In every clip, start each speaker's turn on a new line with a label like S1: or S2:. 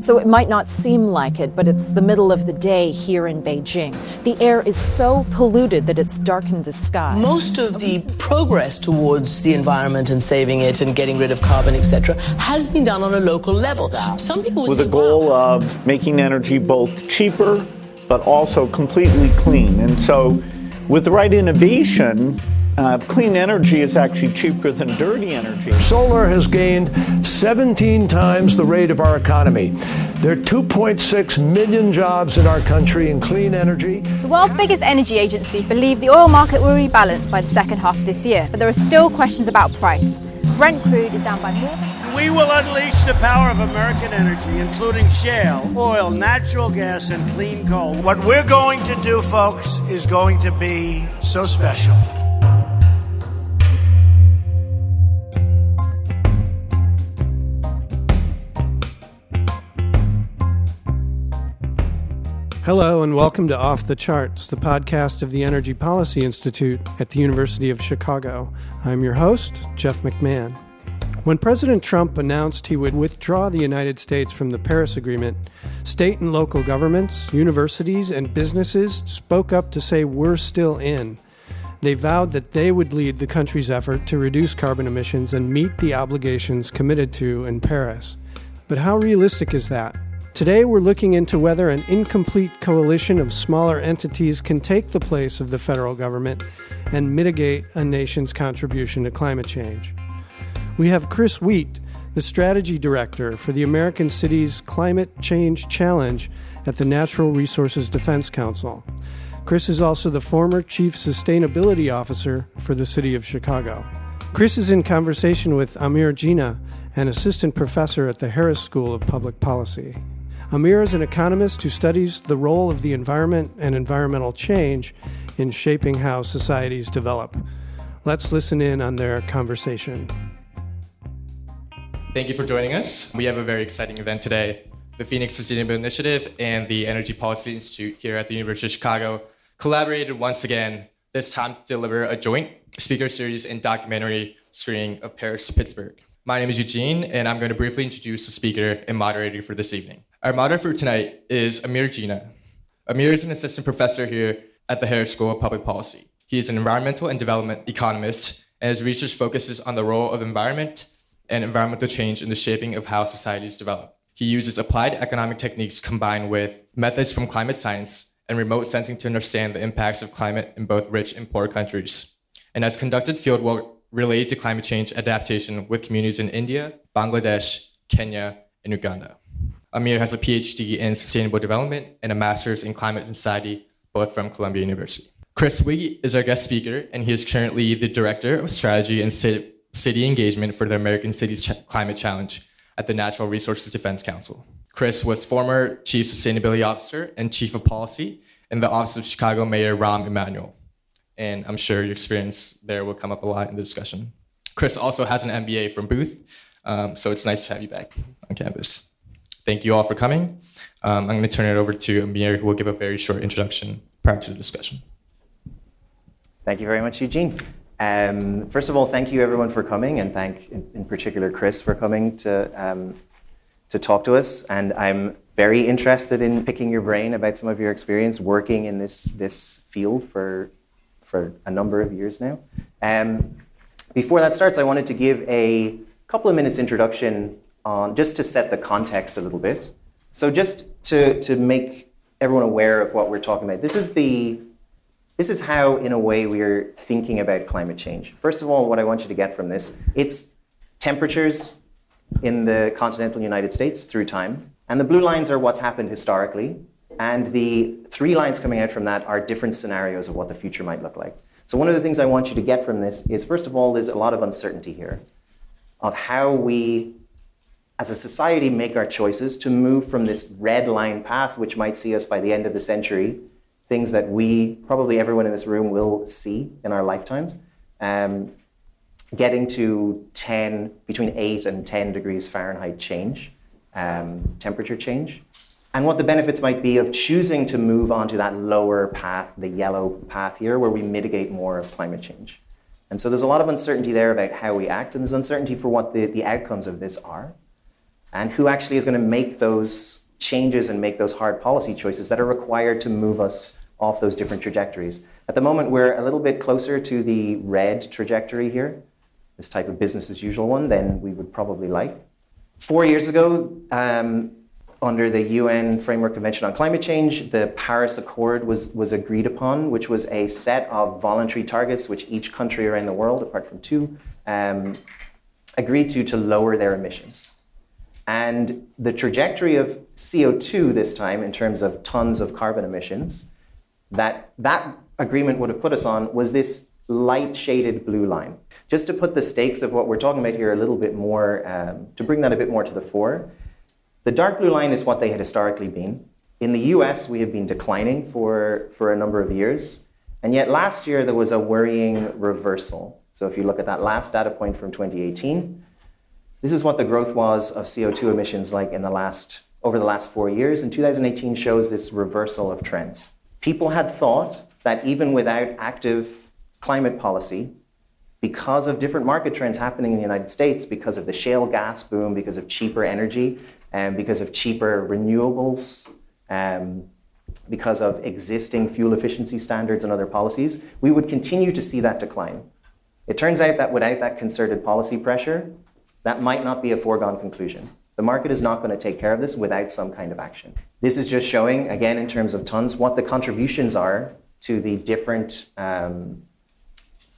S1: So it might not seem like it, but it's the middle of the day here in Beijing. The air is so polluted that it's darkened the sky.
S2: Most of the progress towards the environment and saving it and getting rid of carbon, etc., has been done on a local level. Though. Some people
S3: with
S2: say,
S3: the goal
S2: wow.
S3: of making energy both cheaper but also completely clean. And so, with the right innovation, uh, clean energy is actually cheaper than dirty energy.
S4: Solar has gained 17 times the rate of our economy. There are 2.6 million jobs in our country in clean energy.
S5: The world's biggest energy agency believe the oil market will rebalance by the second half of this year, but there are still questions about price. Brent crude is down by more than
S6: We will unleash the power of American energy, including shale, oil, natural gas, and clean coal. What we're going to do, folks, is going to be so special.
S7: Hello, and welcome to Off the Charts, the podcast of the Energy Policy Institute at the University of Chicago. I'm your host, Jeff McMahon. When President Trump announced he would withdraw the United States from the Paris Agreement, state and local governments, universities, and businesses spoke up to say we're still in. They vowed that they would lead the country's effort to reduce carbon emissions and meet the obligations committed to in Paris. But how realistic is that? Today, we're looking into whether an incomplete coalition of smaller entities can take the place of the federal government and mitigate a nation's contribution to climate change. We have Chris Wheat, the strategy director for the American Cities Climate Change Challenge at the Natural Resources Defense Council. Chris is also the former chief sustainability officer for the city of Chicago. Chris is in conversation with Amir Jina, an assistant professor at the Harris School of Public Policy. Amir is an economist who studies the role of the environment and environmental change in shaping how societies develop. Let's listen in on their conversation.
S8: Thank you for joining us. We have a very exciting event today. The Phoenix Sustainable Initiative and the Energy Policy Institute here at the University of Chicago collaborated once again, this time to deliver a joint speaker series and documentary screening of Paris to Pittsburgh. My name is Eugene, and I'm going to briefly introduce the speaker and moderator for this evening. Our moderator for tonight is Amir Jina. Amir is an assistant professor here at the Harris School of Public Policy. He is an environmental and development economist, and his research focuses on the role of environment and environmental change in the shaping of how societies develop. He uses applied economic techniques combined with methods from climate science and remote sensing to understand the impacts of climate in both rich and poor countries, and has conducted fieldwork related to climate change adaptation with communities in India, Bangladesh, Kenya, and Uganda. Amir has a PhD in sustainable development and a master's in climate and society, both from Columbia University. Chris Wiggy is our guest speaker, and he is currently the director of strategy and city, engagement for the American Cities Ch- Climate Challenge at the Natural Resources Defense Council. Chris was former chief sustainability officer and chief of policy in the office of Chicago Mayor Rahm Emanuel. And I'm sure your experience there will come up a lot in the discussion. Chris also has an MBA from Booth, um, so it's nice to have you back on campus. Thank you all for coming. Um, I'm going to turn it over to Amir, who will give a very short introduction prior to the discussion.
S9: Thank you very much, Eugene. Um, first of all, thank you everyone for coming, and thank in, in particular Chris for coming to um, to talk to us. And I'm very interested in picking your brain about some of your experience working in this this field for for a number of years now. Um, before that starts, I wanted to give a couple of minutes introduction on just to set the context a little bit. So just to to make everyone aware of what we're talking about. This is the this is how, in a way, we're thinking about climate change. First of all, what I want you to get from this, it's temperatures in the continental United States through time. And the blue lines are what's happened historically. And the three lines coming out from that are different scenarios of what the future might look like. So one of the things I want you to get from this is, first of all, there's a lot of uncertainty here of how we, as a society, make our choices to move from this red line path, which might see us by the end of the century, things that we, probably everyone in this room, will see in our lifetimes. Um, getting to 10, between 8 and 10 degrees Fahrenheit change, um, temperature change, and what the benefits might be of choosing to move onto that lower path, the yellow path here, where we mitigate more of climate change. And so there's a lot of uncertainty there about how we act, and there's uncertainty for what the, the outcomes of this are. And who actually is going to make those changes and make those hard policy choices that are required to move us off those different trajectories. At the moment, we're a little bit closer to the red trajectory here, this type of business as usual one, than we would probably like. Four years ago, um, under the UN Framework Convention on Climate Change, the Paris Accord was, was agreed upon, which was a set of voluntary targets which each country around the world, apart from two, um, agreed to to lower their emissions. And the trajectory of CO2 this time, in terms of tons of carbon emissions, that that agreement would have put us on was this light shaded blue line. Just to put the stakes of what we're talking about here a little bit more, um, to bring that a bit more to the fore, the dark blue line is what they had historically been. In the US, we have been declining for, for a number of years. And yet last year, there was a worrying reversal. So if you look at that last data point from 2018, this is what the growth was of CO2 emissions like in the last, over the last four years. And 2018 shows this reversal of trends. People had thought that even without active climate policy, because of different market trends happening in the United States, because of the shale gas boom, because of cheaper energy, and because of cheaper renewables, um, because of existing fuel efficiency standards and other policies, we would continue to see that decline. It turns out that without that concerted policy pressure, that might not be a foregone conclusion. The market is not going to take care of this without some kind of action. This is just showing, again, in terms of tons, what the contributions are to the different, um,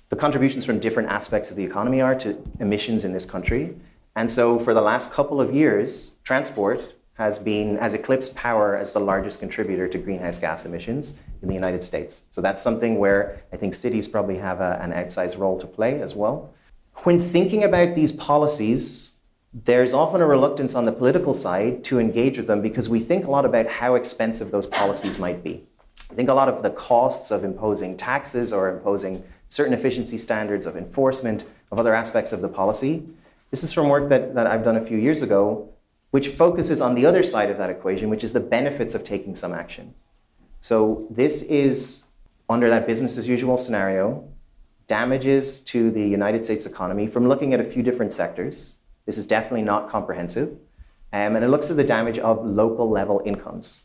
S9: the contributions from different aspects of the economy are to emissions in this country. And so for the last couple of years, transport has been has eclipsed power as the largest contributor to greenhouse gas emissions in the United States. So that's something where I think cities probably have a, an outsized role to play as well. When thinking about these policies, there's often a reluctance on the political side to engage with them because we think a lot about how expensive those policies might be. I think a lot of the costs of imposing taxes or imposing certain efficiency standards of enforcement of other aspects of the policy. This is from work that, that I've done a few years ago, which focuses on the other side of that equation, which is the benefits of taking some action. So this is under that business as usual scenario, damages to the United States economy from looking at a few different sectors. This is definitely not comprehensive. Um, and it looks at the damage of local level incomes.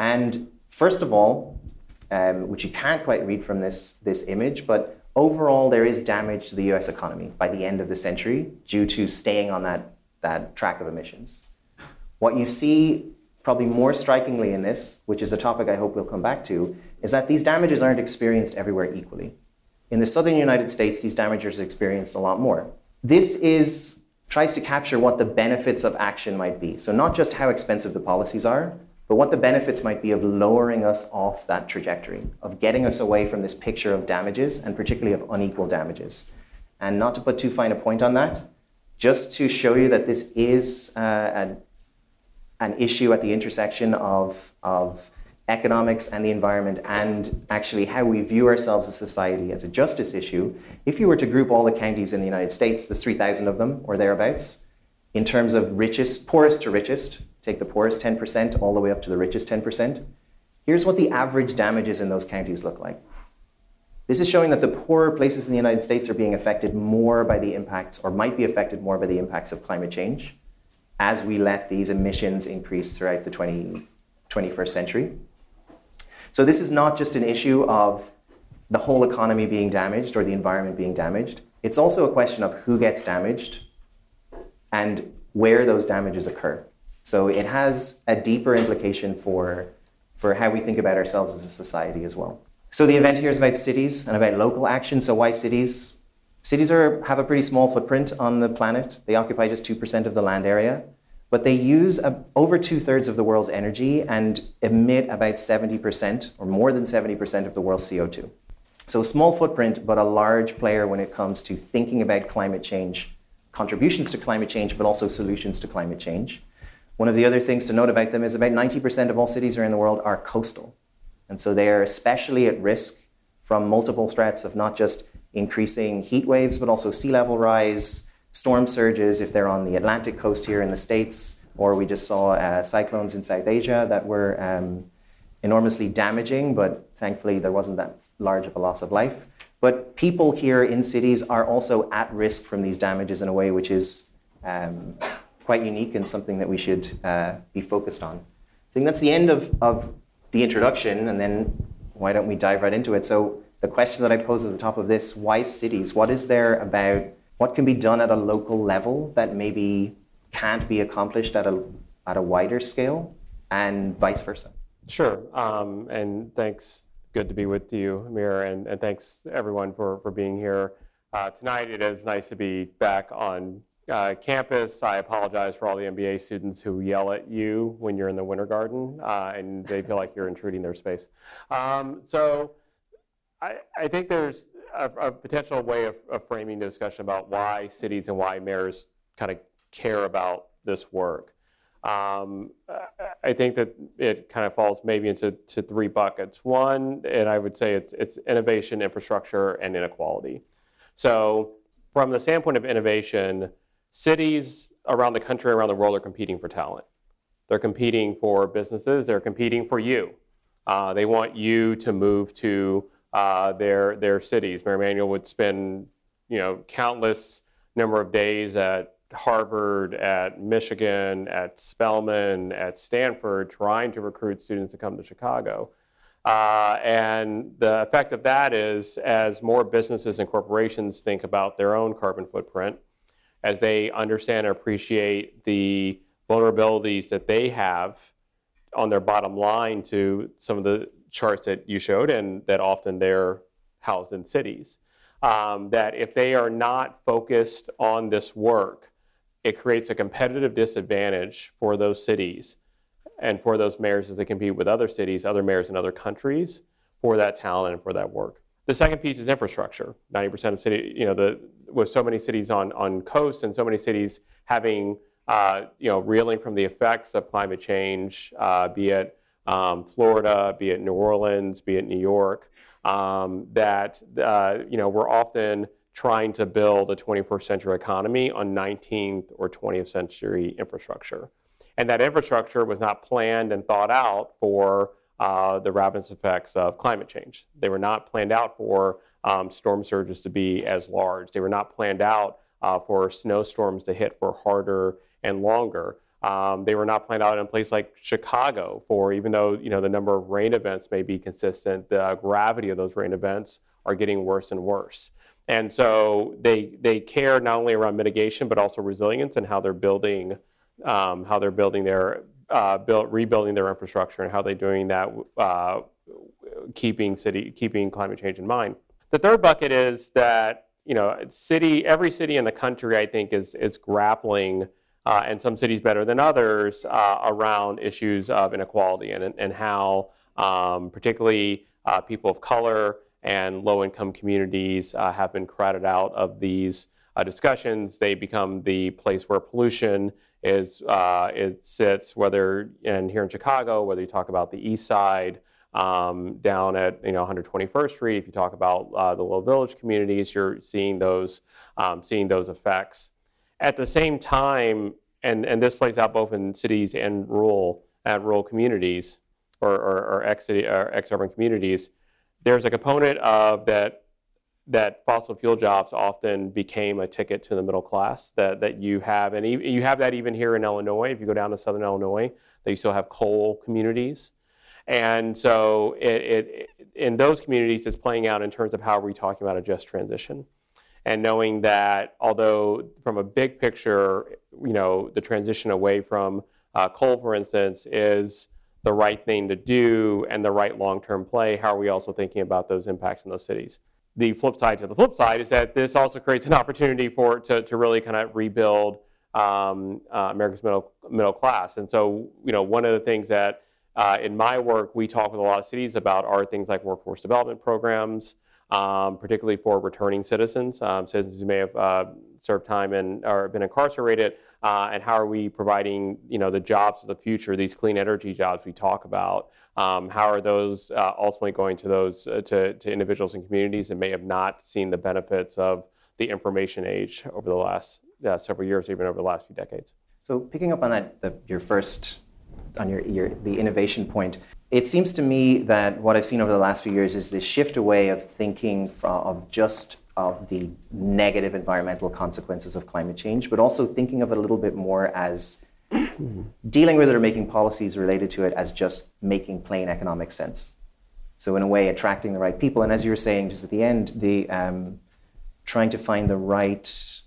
S9: And first of all, um, which you can't quite read from this, this image, but overall there is damage to the US economy by the end of the century due to staying on that, that track of emissions. What you see probably more strikingly in this, which is a topic I hope we'll come back to, is that these damages aren't experienced everywhere equally. In the southern United States, these damages experienced a lot more. This is tries to capture what the benefits of action might be. So not just how expensive the policies are, but what the benefits might be of lowering us off that trajectory, of getting us away from this picture of damages, and particularly of unequal damages. And not to put too fine a point on that, just to show you that this is uh, an, an issue at the intersection of, of economics and the environment and actually how we view ourselves as society as a justice issue, if you were to group all the counties in the United States, there's 3,000 of them or thereabouts, in terms of richest, poorest to richest, take the poorest 10% all the way up to the richest 10%, here's what the average damages in those counties look like. This is showing that the poorer places in the United States are being affected more by the impacts, or might be affected more by the impacts of climate change as we let these emissions increase throughout the 20, 21st century. So this is not just an issue of the whole economy being damaged or the environment being damaged. It's also a question of who gets damaged and where those damages occur. So it has a deeper implication for, for how we think about ourselves as a society as well. So the event here is about cities and about local action. So why cities? Cities are, have a pretty small footprint on the planet. They occupy just 2% of the land area but they use a, over two thirds of the world's energy and emit about 70% or more than 70% of the world's CO2. So, small footprint, but a large player when it comes to thinking about climate change, contributions to climate change, but also solutions to climate change. One of the other things to note about them is about 90% of all cities around the world are coastal. And so they are especially at risk from multiple threats of not just increasing heat waves, but also sea level rise, storm surges if they're on the Atlantic coast here in the States, or we just saw uh, cyclones in South Asia that were um, enormously damaging, but thankfully there wasn't that large of a loss of life. But people here in cities are also at risk from these damages in a way which is um, quite unique and something that we should uh, be focused on. I think that's the end of, of the introduction, and then why don't we dive right into it? So, the question that I pose at the top of this why cities? What is there about what can be done at a local level that maybe can't be accomplished at a, at a wider scale, and vice versa?
S10: Sure. Um, and thanks. Good to be with you, Amir, and, and thanks everyone for, for being here. Uh, tonight it is nice to be back on uh, campus. I apologize for all the MBA students who yell at you when you're in the winter garden uh, and they feel like you're intruding their space. Um, so I, I, think there's a, a potential way of, of, framing the discussion about why cities and why mayors kind of care about this work. Um, I think that it kind of falls maybe into to three buckets. One, and I would say it's, it's innovation, infrastructure, and inequality. So from the standpoint of innovation, cities around the country, around the world are competing for talent. They're competing for businesses, they're competing for you. Uh, they want you to move to uh, their, their cities. Mayor Emanuel would spend you know, countless number of days at Harvard, at Michigan, at Spelman, at Stanford, trying to recruit students to come to Chicago. Uh, and the effect of that is as more businesses and corporations think about their own carbon footprint, as they understand and appreciate the vulnerabilities that they have on their bottom line to some of the charts that you showed and that often they're housed in cities. Um, that if they are not focused on this work, it creates a competitive disadvantage for those cities and for those mayors as they compete with other cities, other mayors in other countries for that talent and for that work. The second piece is infrastructure. 90% of city, you know, the, with so many cities on, on coasts and so many cities having, uh, you know, reeling from the effects of climate change, uh, be it um, Florida, be it New Orleans, be it New York, um, that, uh, you know, we're often trying to build a 21st century economy on 19th or 20th century infrastructure. And that infrastructure was not planned and thought out for uh, the ravenous effects of climate change. They were not planned out for um, storm surges to be as large. They were not planned out uh, for snowstorms to hit for harder and longer. Um, they were not planned out in a place like Chicago for, even though you know the number of rain events may be consistent, the gravity of those rain events are getting worse and worse. And so they they care not only around mitigation but also resilience and how they're building um, how they're building their uh, build, rebuilding their infrastructure and how they're doing that, uh, keeping city, keeping climate change in mind. The third bucket is that you know, city, every city in the country, I think, is is grappling, uh, and some cities better than others, uh, around issues of inequality and and how, um, particularly, uh, people of color and low-income communities uh, have been crowded out of these discussions. They become the place where pollution is uh, it sits whether in here in Chicago, whether you talk about the East Side, um, down at you know 121st Street. If you talk about uh, the Little Village communities, you're seeing those um, seeing those effects. At the same time, and and this plays out both in cities and rural at rural communities or, or, or ex or ex-urban communities. There's a component of that that fossil fuel jobs often became a ticket to the middle class that, that you have. And you have that even here in Illinois. If you go down to southern Illinois, that you still have coal communities. And so it, it, in those communities, it's playing out in terms of how are we talking about a just transition. And knowing that although from a big picture, you know, the transition away from uh, coal, for instance, is the right thing to do and the right long-term play, how are we also thinking about those impacts in those cities? the flip side to the flip side is that this also creates an opportunity for to, to really kind of rebuild um, uh, America's middle middle class. And so, you know, one of the things that uh, in my work we talk with a lot of cities about are things like workforce development programs, um, particularly for returning citizens, um, citizens who may have uh, served time and or been incarcerated, uh, and how are we providing, you know, the jobs of the future, these clean energy jobs we talk about. Um, how are those uh, ultimately going to those uh, to, to individuals and communities that may have not seen the benefits of the information age over the last uh, several years, even over the last few decades?
S9: So picking up on that, the, your first on your, your the innovation point, it seems to me that what I've seen over the last few years is this shift away of thinking from, of just of the negative environmental consequences of climate change, but also thinking of it a little bit more as dealing with it or making policies related to it as just making plain economic sense. So, in a way, attracting the right people. And as you were saying just at the end, the um, trying to find the right,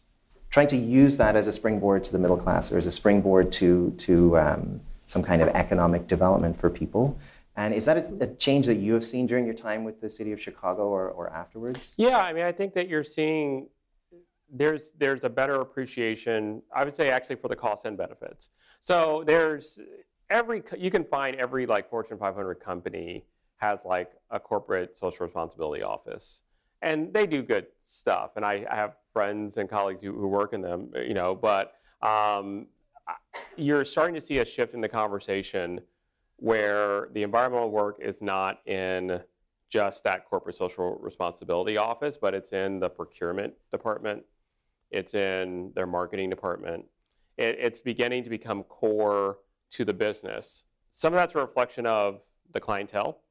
S9: trying to use that as a springboard to the middle class or as a springboard to, to um, some kind of economic development for people. And is that a, a, change that you have seen during your time with the city of Chicago or, or afterwards?
S10: Yeah, I mean, I think that you're seeing there's there's a better appreciation. I would say actually for the costs and benefits. So there's every you can find every like Fortune 500 company has like a corporate social responsibility office, and they do good stuff. And I, I have friends and colleagues who, who, work in them, you know. But um, you're starting to see a shift in the conversation where the environmental work is not in just that corporate social responsibility office, but it's in the procurement department, it's in their marketing department. It, it's beginning to become core to the business. Some of that's a reflection of the clientele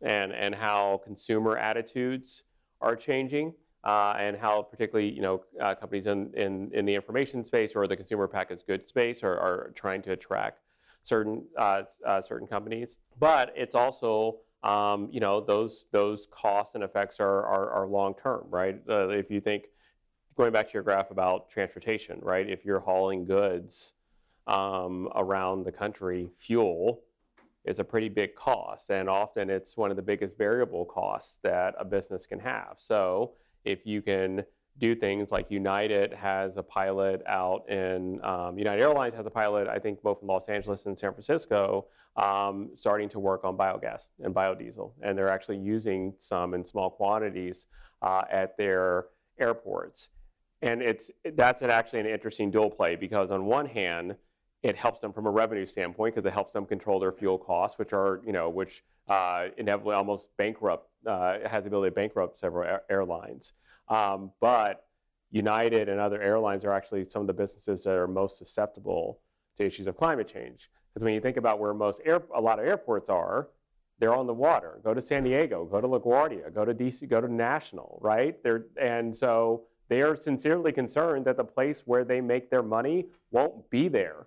S10: and, and how consumer attitudes are changing. Uh, and how particularly you know uh, companies in, in, in the information space or the consumer packaged goods space are, are trying to attract certain uh, uh certain companies. But it's also um, you know those those costs and effects are are, are long term, right? Uh, if you think going back to your graph about transportation, right? If you're hauling goods um, around the country, fuel is a pretty big cost, and often it's one of the biggest variable costs that a business can have. So if you can do things like United has a pilot out in um, United Airlines has a pilot, I think both in Los Angeles and San Francisco, um, starting to work on biogas and biodiesel, and they're actually using some in small quantities uh, at their airports. And it's that's an actually an interesting dual play because on one hand, it helps them from a revenue standpoint because it helps them control their fuel costs, which are you know which uh, inevitably almost bankrupt uh, has the ability to bankrupt several air- airlines. Um, but United and other airlines are actually some of the businesses that are most susceptible to issues of climate change. Because when you think about where most air, a lot of airports are, they're on the water. Go to San Diego, go to LaGuardia, go to DC, go to National, right? They're, and so they are sincerely concerned that the place where they make their money won't be there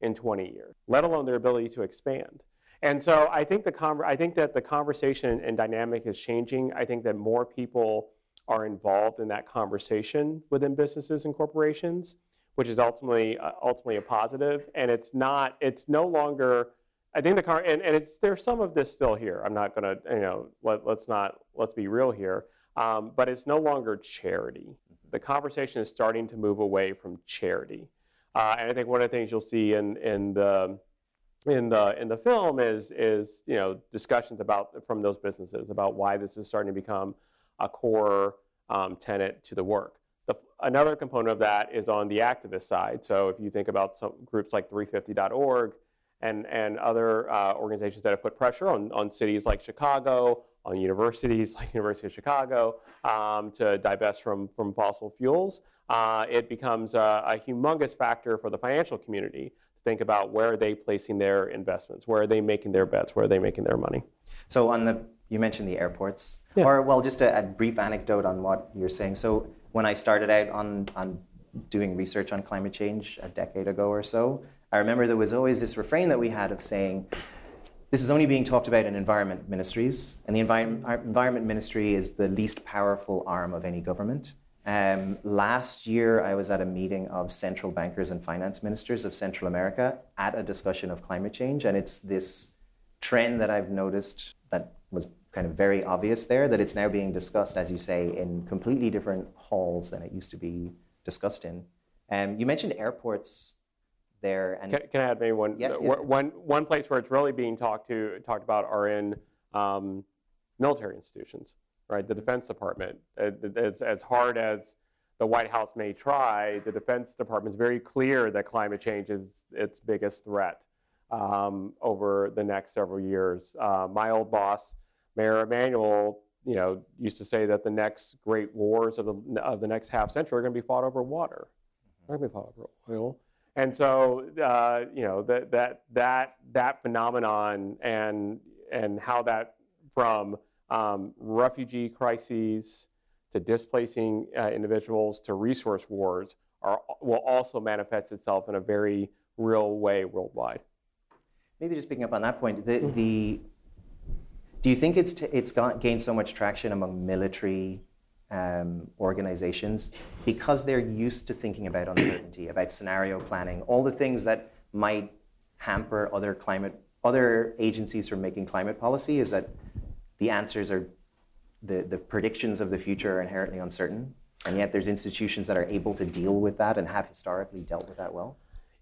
S10: in 20 years, let alone their ability to expand. And so I think, the con- I think that the conversation and dynamic is changing. I think that more people are involved in that conversation within businesses and corporations, which is ultimately uh, ultimately a positive. And it's not. It's no longer. I think the car and, and it's there's some of this still here. I'm not going to you know let, us not let's be real here. Um, but it's no longer charity the conversation is starting to move away from charity. Uh, and I think one of the things you'll see in, in the in the in the film is is you know discussions about from those businesses about why this is starting to become a core um, tenet to the work. The, another component of that is on the activist side. So if you think about some groups like 350.org and and other uh, organizations that have put pressure on on cities like Chicago on universities like University of Chicago um, to divest from, from fossil fuels, uh, it becomes a, a, humongous factor for the financial community to think about where are they placing their investments, where are they making their bets, where are they making their money.
S9: So on the, you mentioned the airports, yeah. or well, just a, a brief anecdote on what you're saying. So when I started out on, on doing research on climate change a decade ago or so, I remember there was always this refrain that we had of saying, this is only being talked about in environment ministries, and the envi- environment ministry is the least powerful arm of any government. Um, last year, I was at a meeting of central bankers and finance ministers of Central America at a discussion of climate change, and it's this trend that I've noticed that was kind of very obvious there that it's now being discussed, as you say, in completely different halls than it used to be discussed in. Um, you mentioned airports there.
S10: And can, can I add maybe one, yeah, yeah. one one place where it's really being talked to talked about are in um, military institutions, right? The Defense Department. As, as hard as the White House may try, the Defense Department is very clear that climate change is its biggest threat um, over the next several years. Uh, my old boss, Mayor Emanuel, you know, used to say that the next great wars of the, of the next half century are going to be fought over water. They're going to be fought over oil. And so, uh, you know, that, that, that, that phenomenon and, and how that from um, refugee crises to displacing uh, individuals to resource wars are, will also manifest itself in a very real way worldwide.
S9: Maybe just picking up on that point, the, the do you think it's, t- it's got, gained so much traction among military um, organizations because they're used to thinking about uncertainty, about scenario planning, all the things that might hamper other climate, other agencies from making climate policy? Is that the answers are, the, the predictions of the future are inherently uncertain? And yet there's institutions that are able to deal with that and have historically dealt with that well?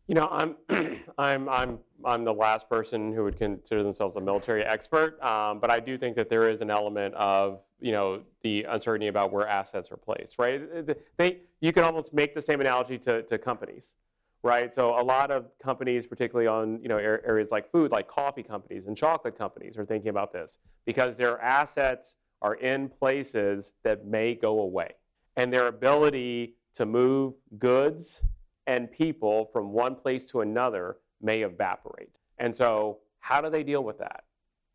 S10: You know, I'm, I'm, I'm, I'm the last person who would consider themselves a military expert, um, but I do think that there is an element of, you know, the uncertainty about where assets are placed, right? They, you can almost make the same analogy to, to companies, right? So a lot of companies, particularly on, you know, areas like food, like coffee companies and chocolate companies are thinking about this because their assets are in places that may go away. And their ability to move goods and people from one place to another may evaporate. And so, how do they deal with that?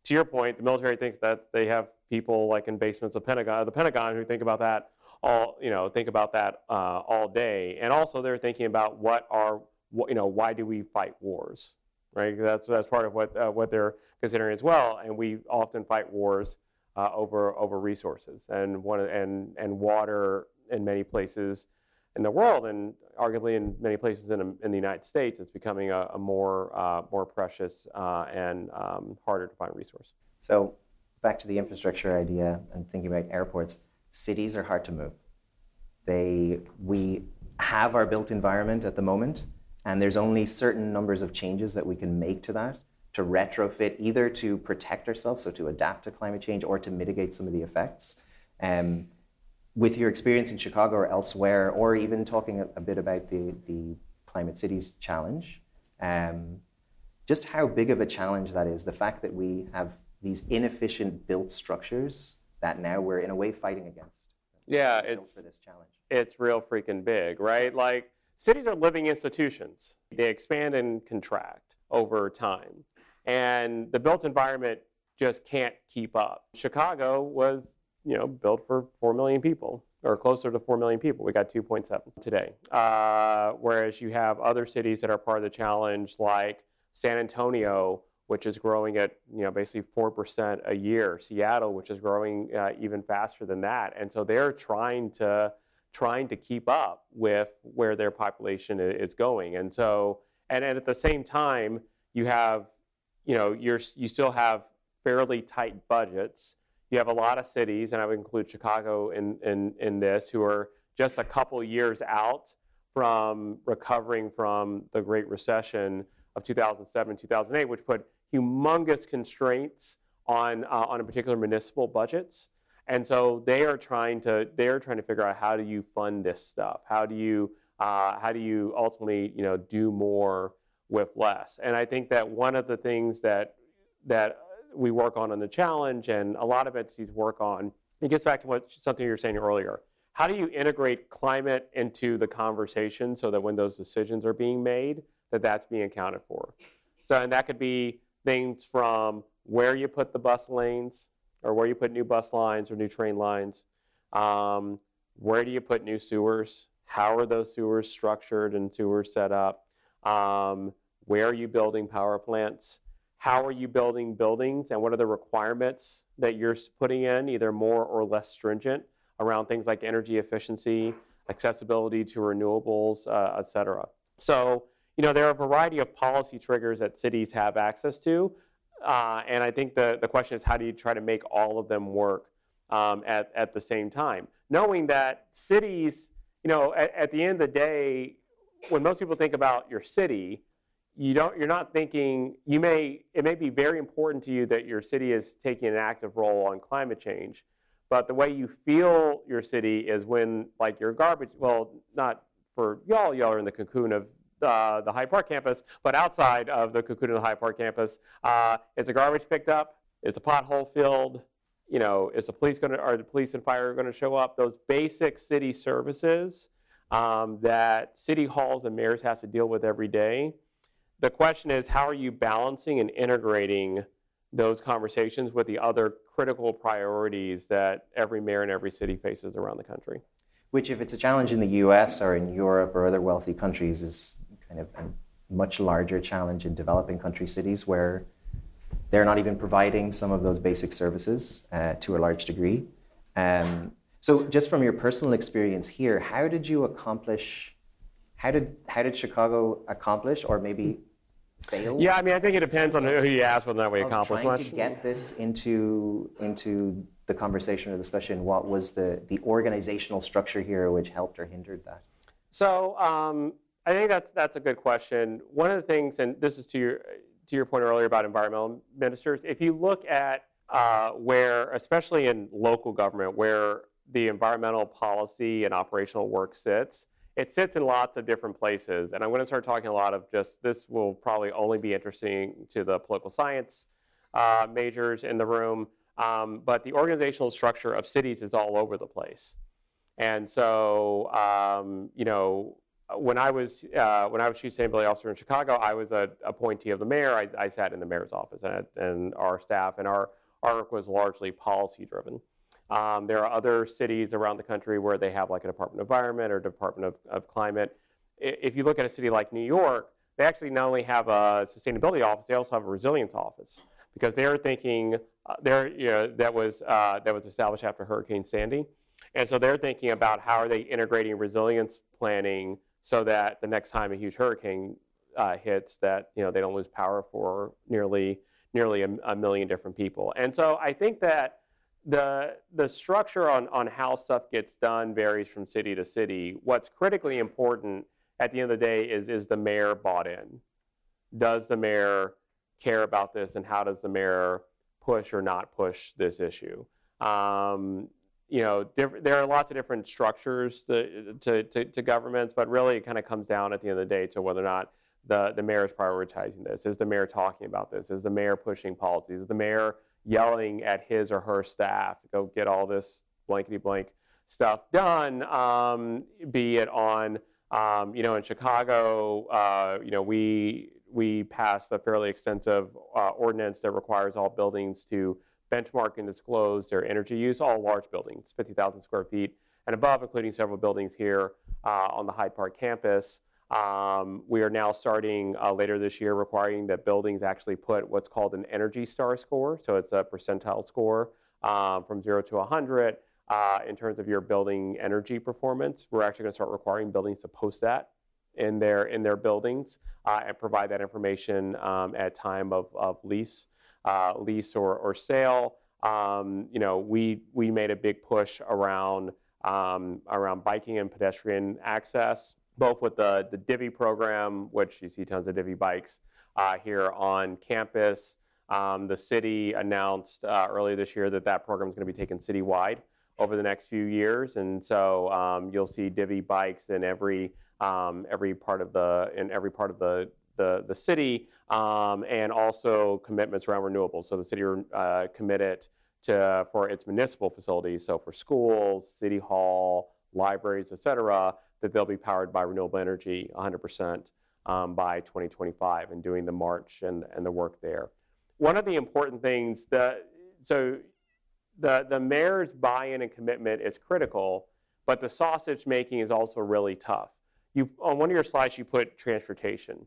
S10: To your point, the military thinks that they have people like in basements of Pentagon, the Pentagon, who think about that all, you know, think about that uh, all day. And also, they're thinking about what are, what, you know, why do we fight wars, right? That's that's part of what uh, what they're considering as well. And we often fight wars uh, over over resources and one and and water in many places in the world, and arguably in many places in, in the United States, it's becoming a, a more, uh, more precious uh, and um, harder to find resource.
S9: So, back to the infrastructure idea and thinking about airports, cities are hard to move. They, we have our built environment at the moment, and there's only certain numbers of changes that we can make to that to retrofit either to protect ourselves, so to adapt to climate change, or to mitigate some of the effects. Um, with your experience in Chicago or elsewhere, or even talking a, a bit about the, the Climate Cities Challenge, um, just how big of a challenge that is, the fact that we have these inefficient built structures that now we're in a way fighting against.
S10: Yeah, it's,
S9: for this challenge.
S10: it's real freaking big, right? Like cities are living institutions. They expand and contract over time. And the built environment just can't keep up. Chicago was you know, built for 4 million people or closer to 4 million people. We got 2.7 today. Uh, whereas you have other cities that are part of the challenge, like San Antonio, which is growing at you know basically 4% a year. Seattle, which is growing uh, even faster than that. And so they're trying to trying to keep up with where their population is going. And so and, and at the same time, you have you know you're you still have fairly tight budgets you have a lot of cities, and I would include Chicago in, in, in this, who are just a couple years out from recovering from the Great Recession of 2007, 2008, which put humongous constraints on, uh, on a particular municipal budgets. And so they are trying to they are trying to figure out how do you fund this stuff? How do you uh, how do you ultimately you know do more with less? And I think that one of the things that that we work on in the challenge, and a lot of entities work on. It gets back to what something you were saying earlier. How do you integrate climate into the conversation so that when those decisions are being made, that that's being accounted for? So, and that could be things from where you put the bus lanes, or where you put new bus lines or new train lines. Um, where do you put new sewers? How are those sewers structured and sewers set up? Um, where are you building power plants? How are you building buildings and what are the requirements that you're putting in, either more or less stringent, around things like energy efficiency, accessibility to renewables, uh, et cetera. So, you know, there are a variety of policy triggers that cities have access to. Uh, and I think the, the question is how do you try to make all of them work um, at, at the same time? Knowing that cities, you know, at, at the end of the day, when most people think about your city, you don't you're not thinking you may it may be very important to you that your city is taking an active role on climate change but the way you feel your city is when like your garbage well not for y'all y'all are in the cocoon of uh, the Hyde Park campus but outside of the cocoon of the Hyde Park campus uh, is the garbage picked up? Is the pothole filled? You know is the police going to are the police and fire going to show up? Those basic city services um, that city halls and mayors have to deal with every day the question is how are you balancing and integrating those conversations with the other critical priorities that every mayor in every city faces around the country.
S9: Which, if it's a challenge in the US or in Europe or other wealthy countries, is kind of a much larger challenge in developing country cities where they're not even providing some of those basic services uh, to a large degree. Um, so, just from your personal experience here, how did you accomplish? How did how did Chicago accomplish, or maybe fail?
S10: Yeah, I mean, I think it depends on who you ask whether or not we accomplish
S9: trying
S10: much.
S9: to get this into into the conversation or discussion. What was the the organizational structure here which helped or hindered that?
S10: So um, I think that's that's a good question. One of the things, and this is to your to your point earlier about environmental ministers, if you look at uh, where, especially in local government, where the environmental policy and operational work sits, it sits in lots of different places. And I'm going to start talking a lot of just this will probably only be interesting to the political science uh, majors in the room. Um, but the organizational structure of cities is all over the place. And so, um, you know, when I was uh, when I was chief sustainability officer in Chicago, I was a appointee of the mayor. I, I sat in the mayor's office, and, and our staff and our our work was largely policy driven. Um, there are other cities around the country where they have like a Department of Environment or Department of, of Climate. If you look at a city like New York, they actually not only have a sustainability office, they also have a resilience office because they're thinking uh, they're, you know, that was uh, that was established after Hurricane Sandy, and so they're thinking about how are they integrating resilience planning so that the next time a huge hurricane uh, hits, that you know they don't lose power for nearly nearly a, a million different people. And so I think that the the structure on on how stuff gets done varies from city to city. What's critically important at the end of the day is is the mayor bought in? Does the mayor care about this, and how does the mayor push or not push this issue? Um, you know, there are lots of different structures to, to, to, to governments, but really it kind of comes down at the end of the day to whether or not the, the mayor is prioritizing this. Is the mayor talking about this? Is the mayor pushing policies? Is the mayor yelling at his or her staff to go get all this blankety blank stuff done, um, be it on, um, you know, in Chicago, uh, you know, we, we passed a fairly extensive uh, ordinance that requires all buildings to benchmark and disclose their energy use, all large buildings, 50,000 square feet and above, including several buildings here uh, on the Hyde Park campus. Um, we are now starting uh, later this year requiring that buildings actually put what's called an Energy Star score. So it's a percentile score um, from zero to 100 uh, in terms of your building energy performance. We're actually going to start requiring buildings to post that in their in their buildings uh, and provide that information um, at time of, of lease uh, lease or, or sale. Um, you know, we, we made a big push around, um, around biking and pedestrian access, both with the, the Divvy program, which you see tons of Divvy bikes uh, here on campus. Um, the city announced uh, earlier this year that that program is going to be taken citywide over the next few years, and so um, you'll see Divvy bikes in every um, every part of the in every part of the the, the city um, and also commitments around renewables. So the city uh, committed to, for its municipal facilities, so for schools, city hall, libraries, et cetera, that they'll be powered by renewable energy 100% um, by 2025 and doing the march and, and the work there. One of the important things that, so the, the mayor's buy-in and commitment is critical, but the sausage making is also really tough. You, on one of your slides, you put transportation.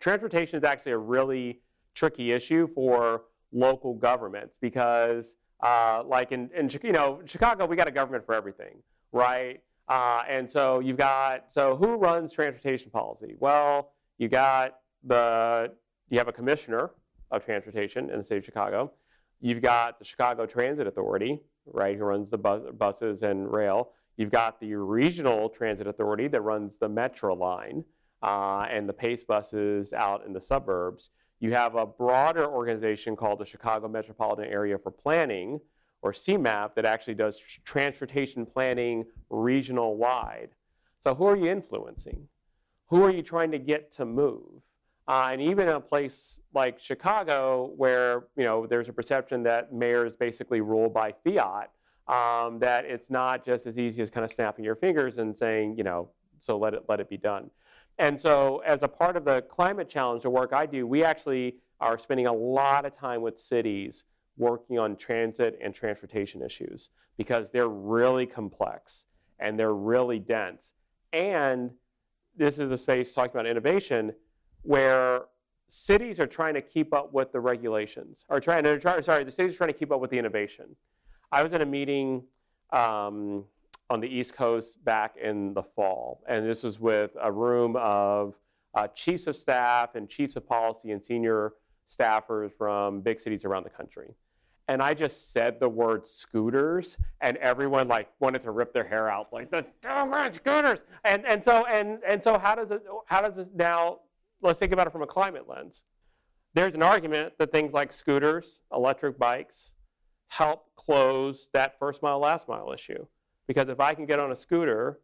S10: Transportation is actually a really tricky issue for local governments because, uh, like in, in you know Chicago, we got a government for everything, right? Uh, and so you've got so who runs transportation policy? Well, you got the you have a commissioner of transportation in the city of Chicago. You've got the Chicago Transit Authority, right, who runs the bus, buses and rail. You've got the regional transit authority that runs the Metra line uh, and the PACE buses out in the suburbs. You have a broader organization called the Chicago Metropolitan Agency for Planning, or CMAP, that actually does transportation planning regional wide. So who are you influencing? Who are you trying to get to move? Uh, and even in a place like Chicago, where you know there's a perception that mayors basically rule by fiat, um, that it's not just as easy as kind of snapping your fingers and saying, you know, so let it let it be done. And so, as a part of the climate challenge, the work I do, we actually are spending a lot of time with cities working on transit and transportation issues because they're really complex and they're really dense. And this is a space talking about innovation where cities are trying to keep up with the regulations, or trying to, try, sorry, the cities are trying to keep up with the innovation. I was at a meeting um, on the East Coast back in the fall, and this was with a room of uh, chiefs of staff and chiefs of policy and senior staffers from big cities around the country. And I just said the word scooters, and everyone like wanted to rip their hair out, like the doggone scooters. And and so and and so how does it how does this now? Let's think about it from a climate lens. There's an argument that things like scooters, electric bikes, help close that first mile last mile issue. Because if I can get on a scooter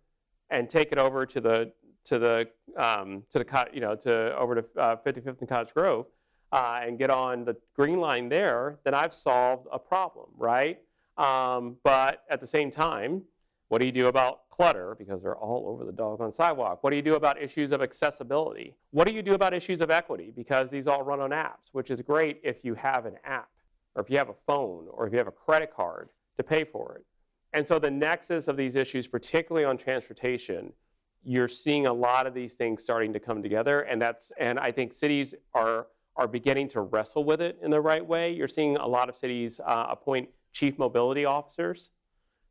S10: and take it over to the to the um, to the you know to over to uh, 55th and Cottage Grove uh, and get on the green line there, then I've solved a problem, right? Um, but at the same time, what do you do about clutter because they're all over the doggone sidewalk? What do you do about issues of accessibility? What do you do about issues of equity because these all run on apps, which is great if you have an app or if you have a phone or if you have a credit card to pay for it. And so the nexus of these issues, particularly on transportation, you're seeing a lot of these things starting to come together, and that's and I think cities are are beginning to wrestle with it in the right way. You're seeing a lot of cities uh, appoint chief mobility officers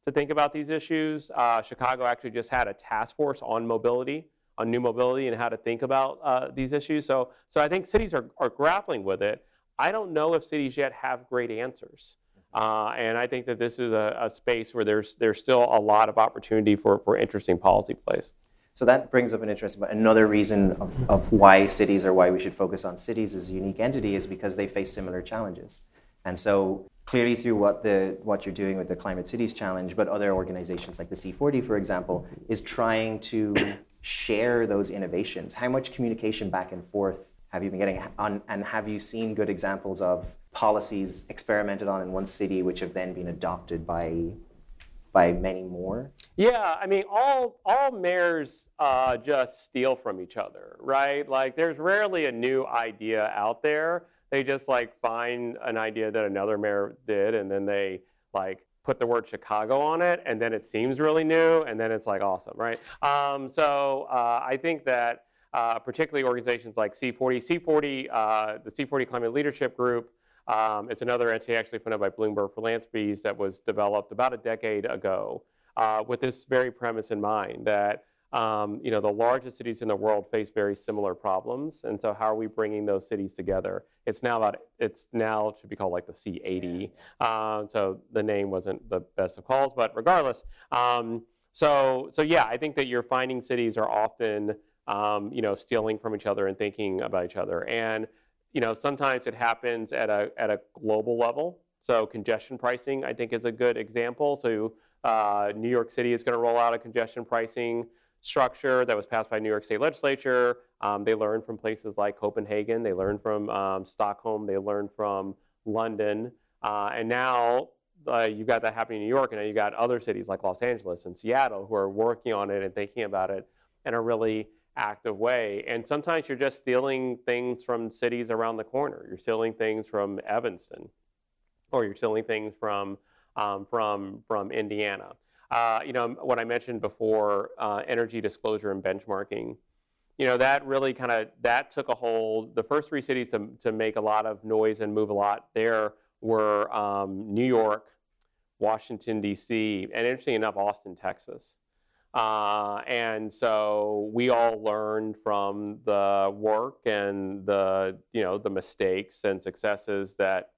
S10: to think about these issues. Uh, Chicago actually just had a task force on mobility, on new mobility, and how to think about uh, these issues. So, so I think cities are, are grappling with it. I don't know if cities yet have great answers. Uh, and I think that this is a, a, space where there's, there's still a lot of opportunity for, for interesting policy plays.
S9: So that brings up an interesting, but another reason of, of why cities or why we should focus on cities as a unique entity is because they face similar challenges. And so clearly through what the what you're doing with the Climate Cities Challenge, but other organizations like the C40, for example, is trying to share those innovations. How much communication back and forth have you been getting on, and have you seen good examples of policies experimented on in one city which have then been adopted by by many more?
S10: Yeah, I mean, all all mayors uh, just steal from each other, right? Like, there's rarely a new idea out there. They just like find an idea that another mayor did, and then they like put the word Chicago on it, and then it seems really new, and then it's like awesome, right? Um, so uh, I think that uh, particularly organizations like C40. C40, uh, the C40 Climate Leadership Group, um, is another entity actually funded by Bloomberg Philanthropies that was developed about a decade ago uh, with this very premise in mind that um, you know, the largest cities in the world face very similar problems, and so how are we bringing those cities together? It's now about it's now should be called like the C80. Um, so the name wasn't the best of calls, but regardless, um, so so yeah, I think that you're finding cities are often um, you know, stealing from each other and thinking about each other. And you know, sometimes it happens at a at a global level. So congestion pricing, I think, is a good example. So uh, New York City is going to roll out a congestion pricing structure that was passed by New York State Legislature. Um, they learned from places like Copenhagen. They learned from um, Stockholm. They learned from London. Uh, and now uh, you got that happening in New York, and now you've got other cities like Los Angeles and Seattle who are working on it and thinking about it and are really active way. And sometimes you're just stealing things from cities around the corner. You're stealing things from Evanston, or you're stealing things from um, from from Indiana. Uh, you know what I mentioned before, uh, energy disclosure and benchmarking. You know that really kind of that took a hold. The first three cities to to make a lot of noise and move a lot there were um, New York, Washington D.C., and interesting enough, Austin, Texas. Uh, and so we all learned from the work and the you know the mistakes and successes that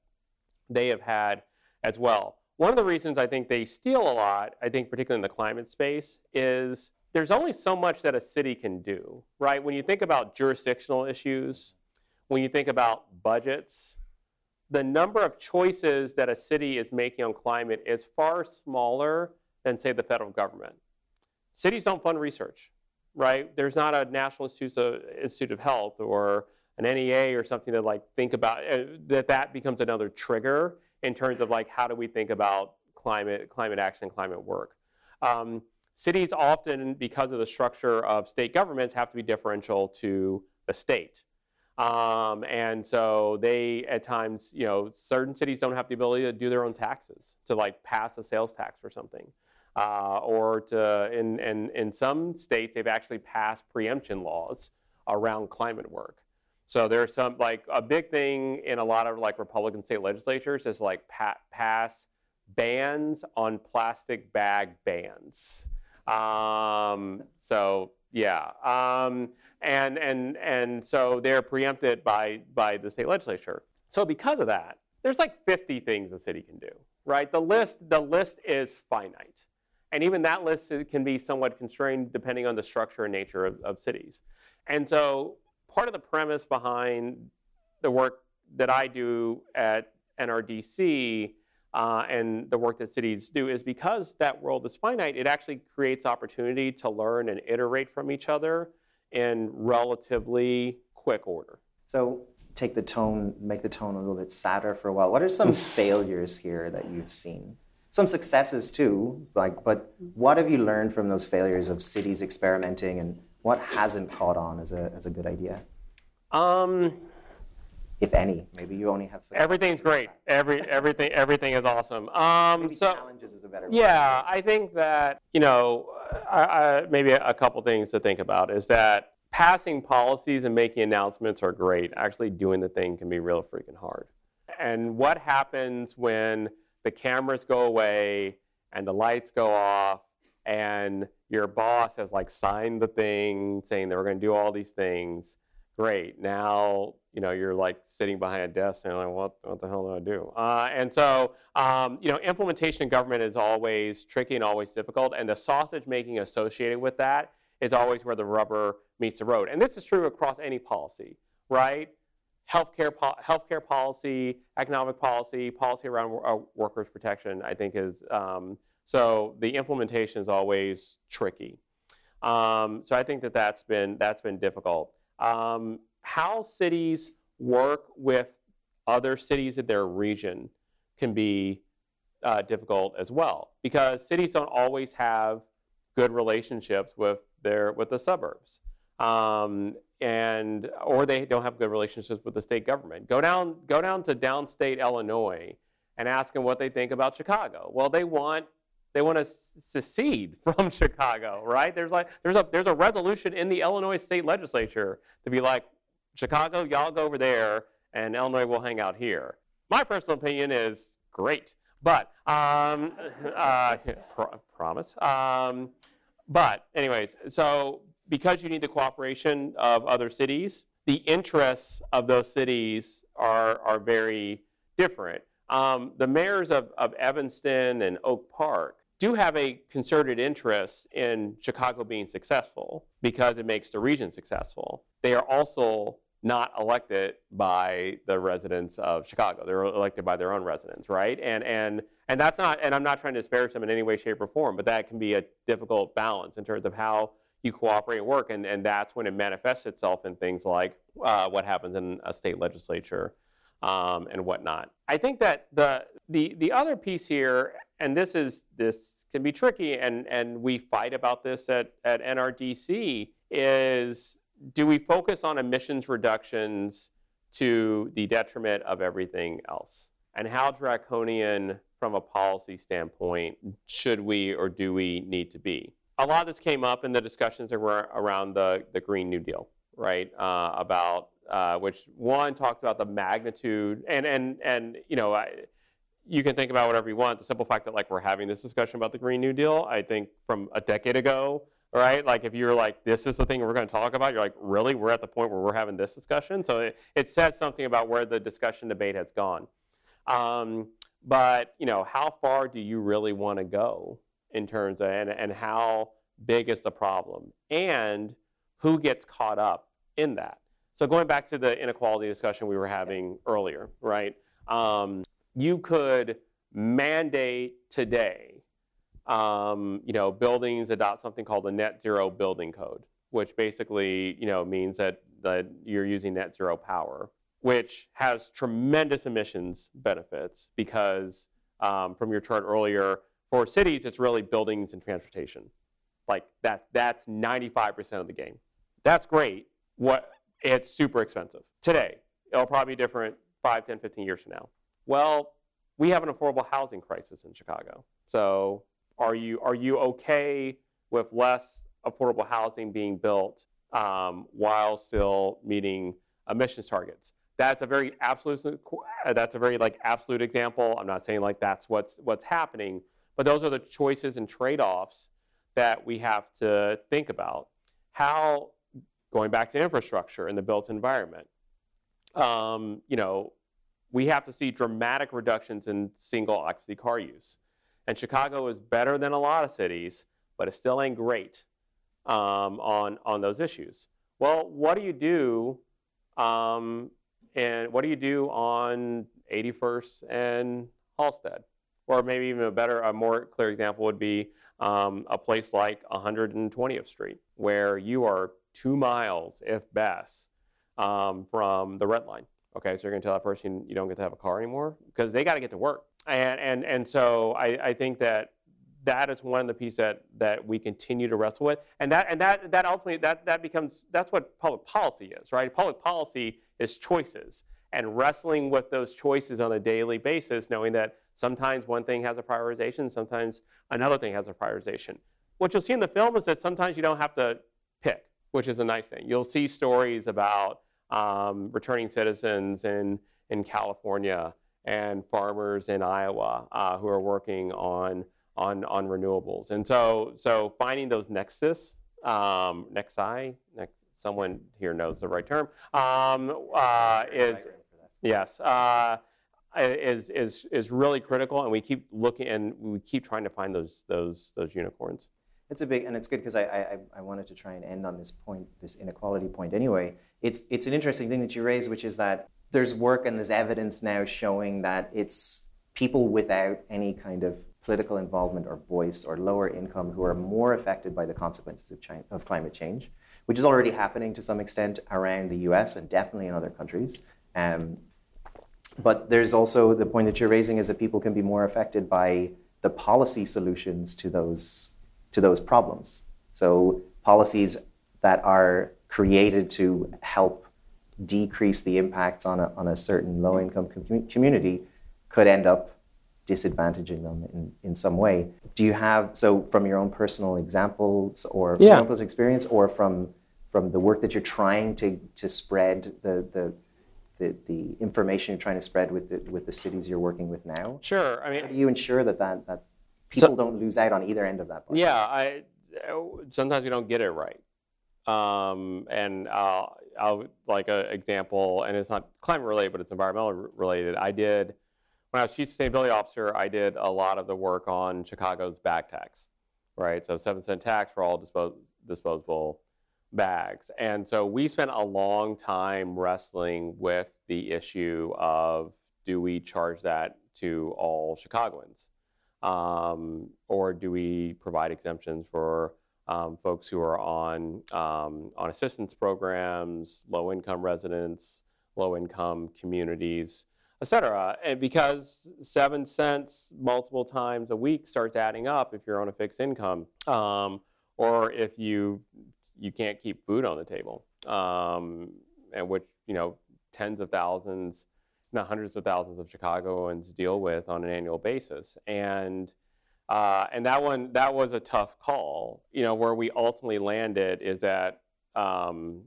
S10: they have had as well. One of the reasons I think they steal a lot, I think particularly in the climate space, is there's only so much that a city can do, right? When you think about jurisdictional issues, when you think about budgets, the number of choices that a city is making on climate is far smaller than, say, the federal government. Cities don't fund research, right? There's not a National Institute of, Institute of Health or an NEA or something to like think about uh, that that becomes another trigger in terms of like how do we think about climate climate action climate work. Um, cities often, because of the structure of state governments, have to be differential to the state. Um, and so they, at times, you know, certain cities don't have the ability to do their own taxes, to like pass a sales tax or something. Uh, or to, in, in, in some states, they've actually passed preemption laws around climate work. So there's some, like a big thing in a lot of like Republican state legislatures is like pa- pass bans on plastic bag bans. Um, so yeah, um, and and and so they're preempted by by the state legislature. So because of that, there's like 50 things a city can do, right? The list the list is finite, and even that list can be somewhat constrained depending on the structure and nature of, of cities. And so part of the premise behind the work that I do at NRDC uh, and the work that cities do is because that world is finite, it actually creates opportunity to learn and iterate from each other in relatively quick order.
S9: So take the tone, make the tone a little bit sadder for a while. What are some failures here that you've seen? Some successes too, like, but what have you learned from those failures of cities experimenting, and what hasn't caught on as a as a good idea?
S10: Um,
S9: if any? Maybe you only have.
S10: Everything's great. Every everything everything is awesome. Um,
S9: maybe
S10: so
S9: challenges is a better.
S10: Yeah, I think that you know, I, I, maybe a couple things to think about is that passing policies and making announcements are great. Actually, doing the thing can be real freaking hard. And what happens when the cameras go away and the lights go off and your boss has like signed the thing saying they were going to do all these things? Great. Now you know, you're like sitting behind a desk and like, what, what the hell do I do? Uh, and so, um, you know, implementation in government is always tricky and always difficult, and the sausage making associated with that is always where the rubber meets the road. And this is true across any policy, right? Healthcare, po- healthcare policy, economic policy, policy around uh, workers' protection, I think is um, so. The implementation is always tricky. Um, so I think that that's been that's been difficult. Um, how cities work with other cities in their region can be uh, difficult as well because cities don't always have good relationships with their with the suburbs um, and or they don't have good relationships with the state government go down go down to downstate illinois and ask them what they think about chicago well they want they want to secede from chicago right there's like there's a there's a resolution in the illinois state legislature to be like Chicago, y'all go over there, and Illinois will hang out here. My personal opinion is great, but um, uh, pro- promise. Um, but anyways, so because you need the cooperation of other cities, the interests of those cities are are very different. Um, the mayors of, of Evanston and Oak Park do have a concerted interest in Chicago being successful because it makes the region successful. They are also not elected by the residents of Chicago. They're elected by their own residents, right? And and and that's not. And I'm not trying to disparage them in any way, shape, or form, but that can be a difficult balance in terms of how you cooperate and work, and and that's when it manifests itself in things like uh, what happens in a state legislature um, and whatnot. I think that the the the other piece here, and this is this can be tricky, and and we fight about this at at NRDC is do we focus on emissions reductions to the detriment of everything else? And how draconian from a policy standpoint should we or do we need to be? A lot of this came up in the discussions that were around the, the Green New Deal, right? Uh, about uh, which one talked about the magnitude and and and you know I, you can think about whatever you want. The simple fact that like we're having this discussion about the Green New Deal, I think from a decade ago right? Like if you're like, this is the thing we're going to talk about, you're like, really? We're at the point where we're having this discussion? So it, it says something about where the discussion debate has gone. Um, but, you know, how far do you really want to go in terms of, and, and how big is the problem? And who gets caught up in that? So going back to the inequality discussion we were having earlier, right? Um, you could mandate today um, you know, buildings adopt something called the net zero building code, which basically, you know, means that, that you're using net zero power, which has tremendous emissions benefits because um, from your chart earlier, for cities, it's really buildings and transportation. Like that, that's 95% of the game. That's great. What it's super expensive today. It'll probably be different 5, 10, 15 years from now. Well, we have an affordable housing crisis in Chicago. So are you, are you okay with less affordable housing being built um, while still meeting emissions targets? That's a very absolute, that's a very like absolute example. I'm not saying like that's what's, what's happening, but those are the choices and trade-offs that we have to think about. How, going back to infrastructure and the built environment, um, you know, we have to see dramatic reductions in single occupancy car use. And Chicago is better than a lot of cities, but it still ain't great um, on, on those issues. Well, what do you do? Um, and what do you do on 81st and Halsted? Or maybe even a better, a more clear example would be um, a place like 120th Street, where you are two miles, if best, um, from the red line. Okay, so you're going to tell that person you don't get to have a car anymore because they got to get to work. And and and so I, I think that that is one of the pieces that, that we continue to wrestle with. And that and that that ultimately that that becomes that's what public policy is, right? Public policy is choices and wrestling with those choices on a daily basis, knowing that sometimes one thing has a prioritization, sometimes another thing has a prioritization. What you'll see in the film is that sometimes you don't have to pick, which is a nice thing. You'll see stories about um, returning citizens in, in California and farmers in Iowa uh, who are working on, on, on renewables. And so, so finding those nexus, um, nexi, nex, someone here knows the right term, um, uh, is, yes, uh, is, is, is really critical. And we keep looking and we keep trying to find those, those, those unicorns.
S9: It's a big, and it's good because I, I, I wanted to try and end on this point, this inequality point anyway. It's, it's an interesting thing that you raise, which is that there's work and there's evidence now showing that it's people without any kind of political involvement or voice or lower income who are more affected by the consequences of, chi- of climate change, which is already happening to some extent around the US and definitely in other countries. Um, but there's also the point that you're raising is that people can be more affected by the policy solutions to those to those problems. So policies that are created to help decrease the impacts on a, on a certain low income com- community could end up disadvantaging them in, in some way. Do you have, so from your own personal examples or
S10: Yeah.
S9: personal experience or from, from the work that you're trying to, to spread, the, the, the, the information you're trying to spread with the, with the cities you're working with now?
S10: Sure. I mean,
S9: How do you ensure that, that, that people don't lose out on either end of that? bargain?
S10: Yeah, I sometimes we don't get it right. Um, and uh, I'll like an example, and it's not climate related, but it's environmental related. I did when I was chief sustainability officer. I did a lot of the work on Chicago's bag tax, right? So seven cent tax for all dispos- disposable bags, and so we spent a long time wrestling with the issue of do we charge that to all Chicagoans? um, or do we provide exemptions for um, folks who are on um, on assistance programs, low income residents, low income communities, et cetera? And because seven cents multiple times a week starts adding up if you're on a fixed income, um, or if you you can't keep food on the table, um, and which you know tens of thousands not hundreds of thousands of Chicagoans deal with on an annual basis. And uh, and that one that was a tough call. You know, where we ultimately landed is that um,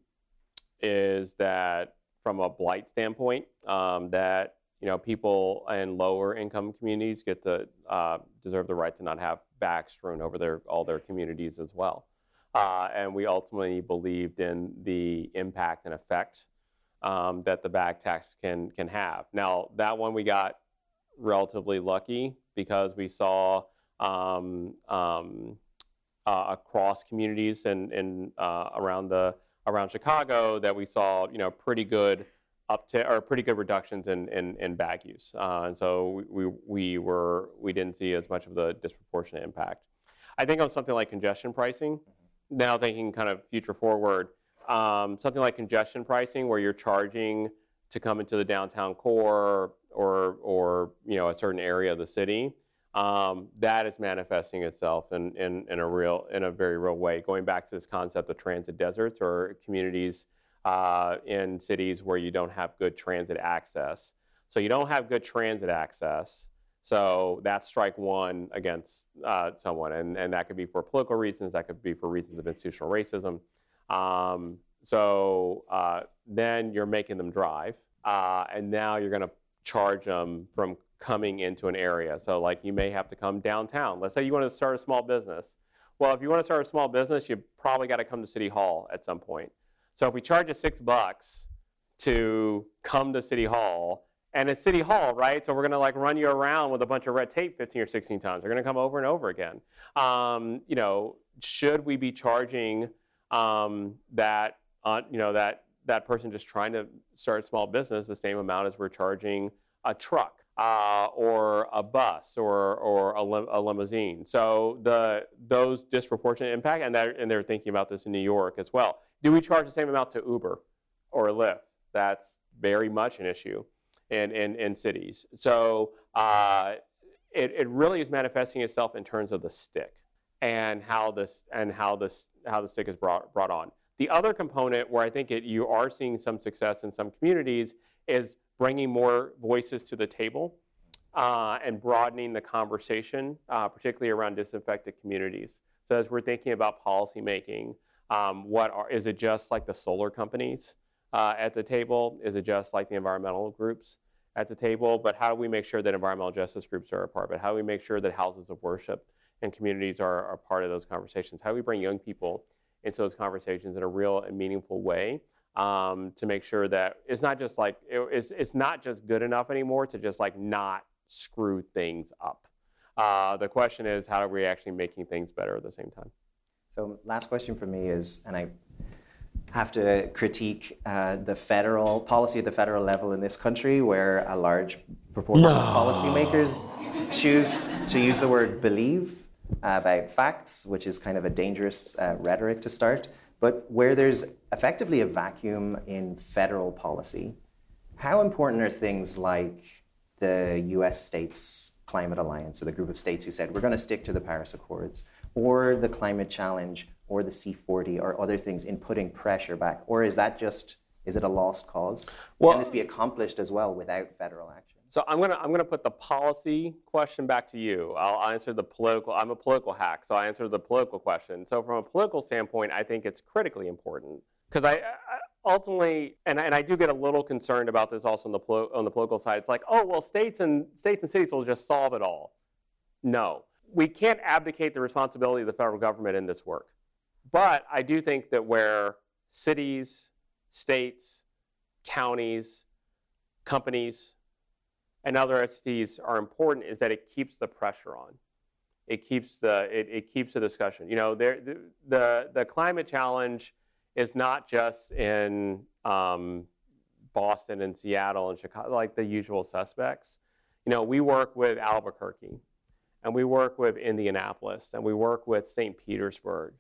S10: is that from a blight standpoint, um, that you know people in lower income communities get to uh, deserve the right to not have bags strewn over their all their communities as well. Uh, and we ultimately believed in the impact and effect um, that the bag tax can can have. Now that one we got relatively lucky because we saw um, um, uh, across communities and, and uh, around the around Chicago that we saw you know pretty good up to or pretty good reductions in in, in bag use, uh, and so we, we we were we didn't see as much of the disproportionate impact. I think on something like congestion pricing, now thinking kind of future forward, um, something like congestion pricing where you're charging to come into the downtown core or or you know a certain area of the city um, that is manifesting itself in, in, in a real in a very real way going back to this concept of transit deserts or communities uh, in cities where you don't have good transit access. So you don't have good transit access. So that's strike one against uh, someone, and, and that could be for political reasons, that could be for reasons of institutional racism. Um, so uh, then you're making them drive, uh, and now you're going to charge them from coming into an area. So like you may have to come downtown. Let's say you want to start a small business. Well, if you want to start a small business, you probably got to come to City Hall at some point. So if we charge you six bucks to come to City Hall, and it's City Hall, right? So we're going to like run you around with a bunch of red tape 15 or 16 times. They're going to come over and over again. Um, you know, should we be charging um, that, uh, you know, that that person just trying to start a small business the same amount as we're charging a truck uh, or a bus or, or a, lim- a, limousine. So the those disproportionate impact, and they're, and they're thinking about this in New York as well. Do we charge the same amount to Uber or Lyft? That's very much an issue in, in, in cities. So uh, it, it really is manifesting itself in terms of the stick and how this and how this how the stick is brought brought on. The other component where I think it, you are seeing some success in some communities is bringing more voices to the table uh, and broadening the conversation, uh, particularly around disaffected communities. So as we're thinking about policy making, um, what are, is it just like the solar companies? Uh, at the table? Is it just like the environmental groups at the table? But how do we make sure that environmental justice groups are a part of it? How do we make sure that houses of worship and communities are, are part of those conversations? How do we bring young people into those conversations in a real and meaningful way? Um, to make sure that it's not just like it, it's, it's not just good enough anymore to just like not screw things up. Uh, the question is, how are we actually making things better at the same time?
S9: So, last question for me is, and I have to critique uh, the federal policy at the federal level in this country, where a large proportion no. of policymakers choose to use the word believe uh, about facts, which is kind of a dangerous uh, rhetoric to start. But where there's effectively a vacuum in federal policy, how important are things like the US states climate alliance, or the group of states who said, we're going to stick to the Paris Accords, or the climate challenge, or the C40 or other things in putting pressure back? Or is that just, is it a lost cause? Well, Can this be accomplished as well without federal action?
S10: So I'm gonna I'm gonna put the policy question back to you. I'll answer the political. I'm a political hack, so I answer the political question. So from a political standpoint, I think it's critically important because I, I, ultimately, and, and I do get a little concerned about this also on the on the political side. It's like, oh well, states and states and cities will just solve it all. No, we can't abdicate the responsibility of the federal government in this work. But I do think that where cities, states, counties, companies, and other entities are important is that it keeps the pressure on. It keeps the it, it keeps the discussion. You know, there the, the, the climate challenge is not just in um, Boston and Seattle and Chicago, like the usual suspects. You know, we work with Albuquerque, and we work with Indianapolis, and we work with St. Petersburg,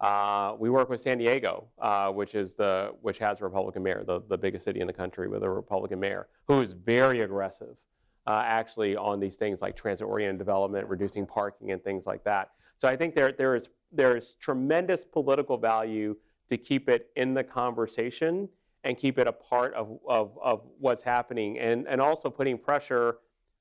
S10: uh, we work with San Diego, uh, which is the which has a Republican mayor, the, the biggest city in the country with a Republican mayor, who is very aggressive, uh, actually on these things like transit-oriented development, reducing parking, and things like that. So I think there there is there is tremendous political value to keep it in the conversation and keep it a part of, of, of what's happening, and and also putting pressure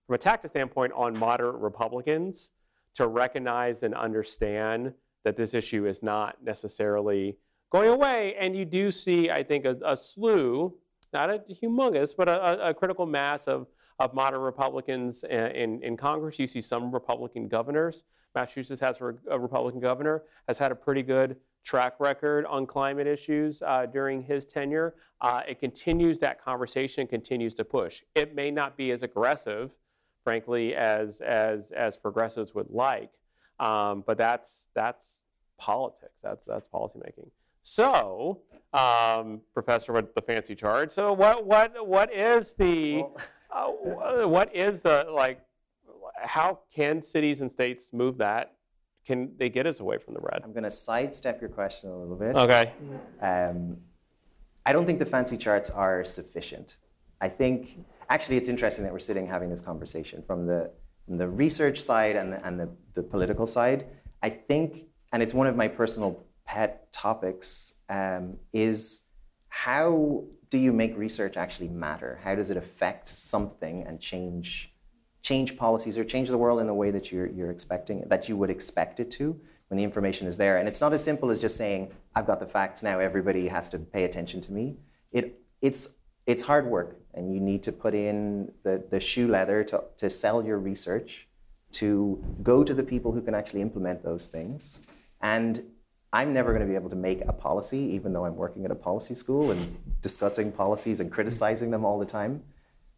S10: from a tactic standpoint on moderate Republicans to recognize and understand that this issue is not necessarily going away. And you do see, I think, a, a slew, not a humongous, but a, a, critical mass of, of moderate Republicans in, in Congress. You see some Republican governors. Massachusetts has a Republican governor, has had a pretty good track record on climate issues uh, during his tenure. Uh, it continues that conversation, continues to push. It may not be as aggressive, frankly, as, as, as progressives would like, um, but that's that's politics. That's that's policymaking. So, um, Professor, what the fancy chart. So, what what what is the uh, what is the like? How can cities and states move that? Can they get us away from the red?
S9: I'm going to sidestep your question a little bit.
S10: Okay.
S9: Um, I don't think the fancy charts are sufficient. I think actually it's interesting that we're sitting having this conversation from the from the research side and the, and the, the political side, I think, and it's one of my personal pet topics, um, is how do you make research actually matter? How does it affect something and change change policies or change the world in the way that you're, you're expecting that you would expect it to when the information is there? And it's not as simple as just saying, "I've got the facts now. Everybody has to pay attention to me." It it's it's hard work, and you need to put in the, the shoe leather to, to sell your research, to go to the people who can actually implement those things, and I'm never going to be able to make a policy, even though I'm working at a policy school and discussing policies and criticizing them all the time.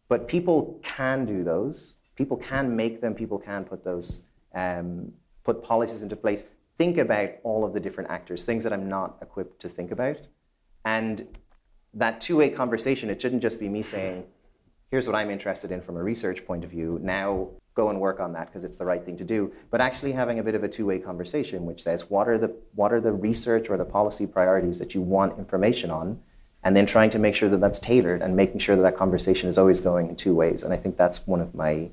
S9: But people can do those. People can make them. People can put those, um, put policies into place. Think about all of the different actors, things that I'm not equipped to think about. And that two-way conversation, it shouldn't just be me saying, here's what I'm interested in from a research point of view. Now go and work on that because it's the right thing to do. But actually having a bit of a two-way conversation, which says what are the what are the research or the policy priorities that you want information on, and then trying to make sure that that's tailored and making sure that that conversation is always going in two ways. And I think that's one of my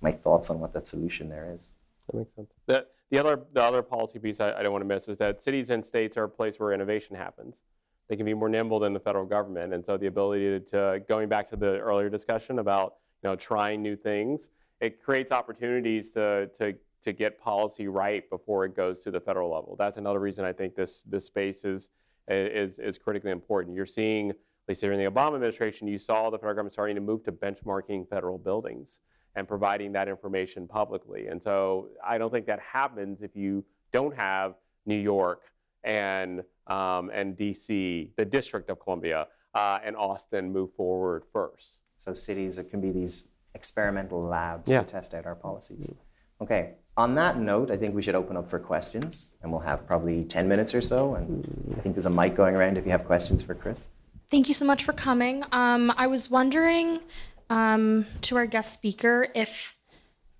S9: my thoughts on what that solution there is.
S10: That makes sense. The, the other the other policy piece I, I don't want to miss is that cities and states are a place where innovation happens they can be more nimble than the federal government. And so the ability to, to, going back to the earlier discussion about you know trying new things, it creates opportunities to, to, to get policy right before it goes to the federal level. That's another reason I think this this space is is, is critically important. You're seeing, at least during the Obama administration, you saw the federal government starting to move to benchmarking federal buildings and providing that information publicly. And so I don't think that happens if you don't have New York and um, and DC, the District of Columbia, uh, and Austin move forward first.
S9: So cities can be these experimental labs yeah. to test out our policies. Okay. On that note, I think we should open up for questions, and we'll have probably 10 minutes or so. And I think there's a mic going around if you have questions for Chris.
S11: Thank you so much for coming. Um, I was wondering um, to our guest speaker if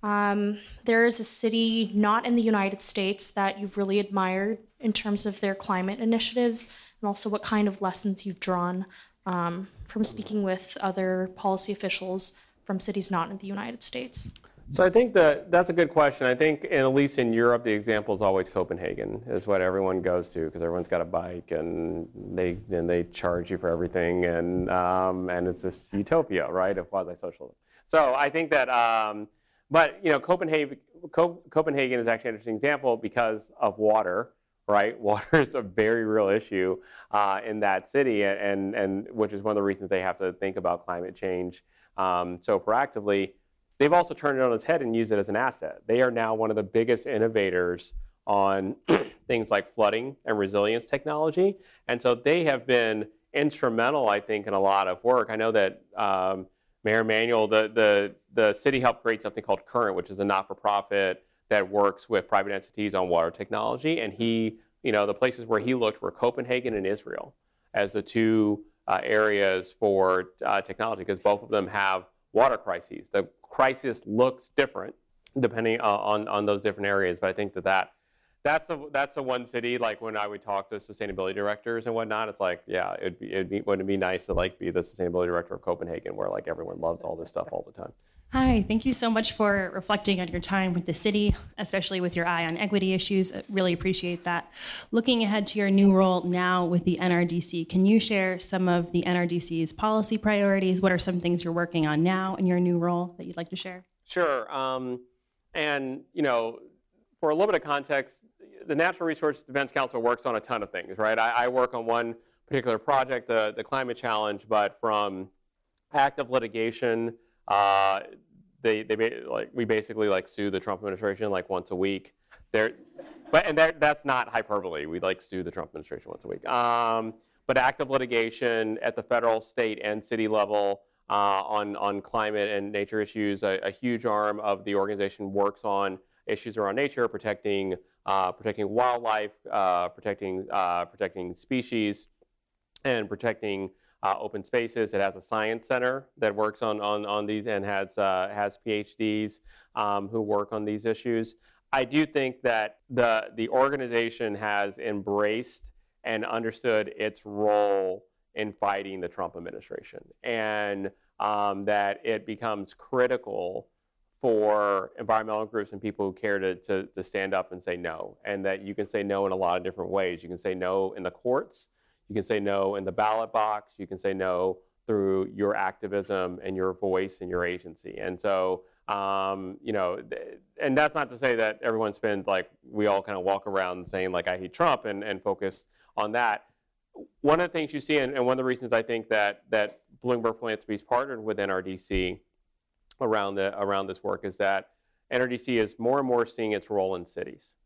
S11: um, there is a city not in the United States that you've really admired in terms of their climate initiatives, and also what kind of lessons you've drawn um, from speaking with other policy officials from cities not in the United States.
S10: So I think that that's a good question. I think, in, at least in Europe, the example is always Copenhagen, is what everyone goes to because everyone's got a bike and they and they charge you for everything, and um, and it's this utopia, right, of quasi-socialism. So I think that, um, but you know, Copenhagen, Copenhagen is actually an interesting example because of water right? Water is a very real issue uh, in that city, and, and which is one of the reasons they have to think about climate change um, so proactively. They've also turned it on its head and used it as an asset. They are now one of the biggest innovators on things like flooding and resilience technology, and so they have been instrumental, I think, in a lot of work. I know that. Um, Mayor Emanuel, the, the, the city helped create something called Current, which is a not-for-profit that works with private entities on water technology. And he, you know, the places where he looked were Copenhagen and Israel as the two uh, areas for uh, technology because both of them have water crises. The crisis looks different depending uh, on, on those different areas, but I think that, that that's the that's the one city like when I would talk to sustainability directors and whatnot. It's like yeah, it'd be it'd be wouldn't it be nice to like be the sustainability director of Copenhagen where like everyone loves all this stuff all the time.
S12: Hi, thank you so much for reflecting on your time with the city, especially with your eye on equity issues. I really appreciate that. Looking ahead to your new role now with the NRDC, can you share some of the NRDC's policy priorities? What are some things you're working on now in your new role that you'd like to share?
S10: Sure. Um, and, you know, for a little bit of context, the Natural Resource Defense Council works on a ton of things, right? I, I work on one particular project, the, the climate challenge, but from active litigation, uh, they they like we basically like sue the Trump administration like once a week. There, but and that's not hyperbole. We like sue the Trump administration once a week. Um, but active litigation at the federal, state, and city level uh, on on climate and nature issues. A, a, huge arm of the organization works on issues around nature, protecting uh, protecting wildlife, uh, protecting uh, protecting species, and protecting uh, open spaces. It has a science center that works on, on, on these and has, uh, has PhDs um, who work on these issues. I do think that the, the organization has embraced and understood its role in fighting the Trump administration and um, that it becomes critical for environmental groups and people who care to, to, to stand up and say no, and that you can say no in a lot of different ways. You can say no in the courts, You can say no in the ballot box. You can say no through your activism and your voice and your agency. And so, um, you know, and that's not to say that everyone spends like we all kind of walk around saying like I hate Trump and, and focus on that. One of the things you see, and, and one of the reasons I think that that Bloomberg Philanthropies partnered with NRDC around the around this work is that NRDC is more and more seeing its role in cities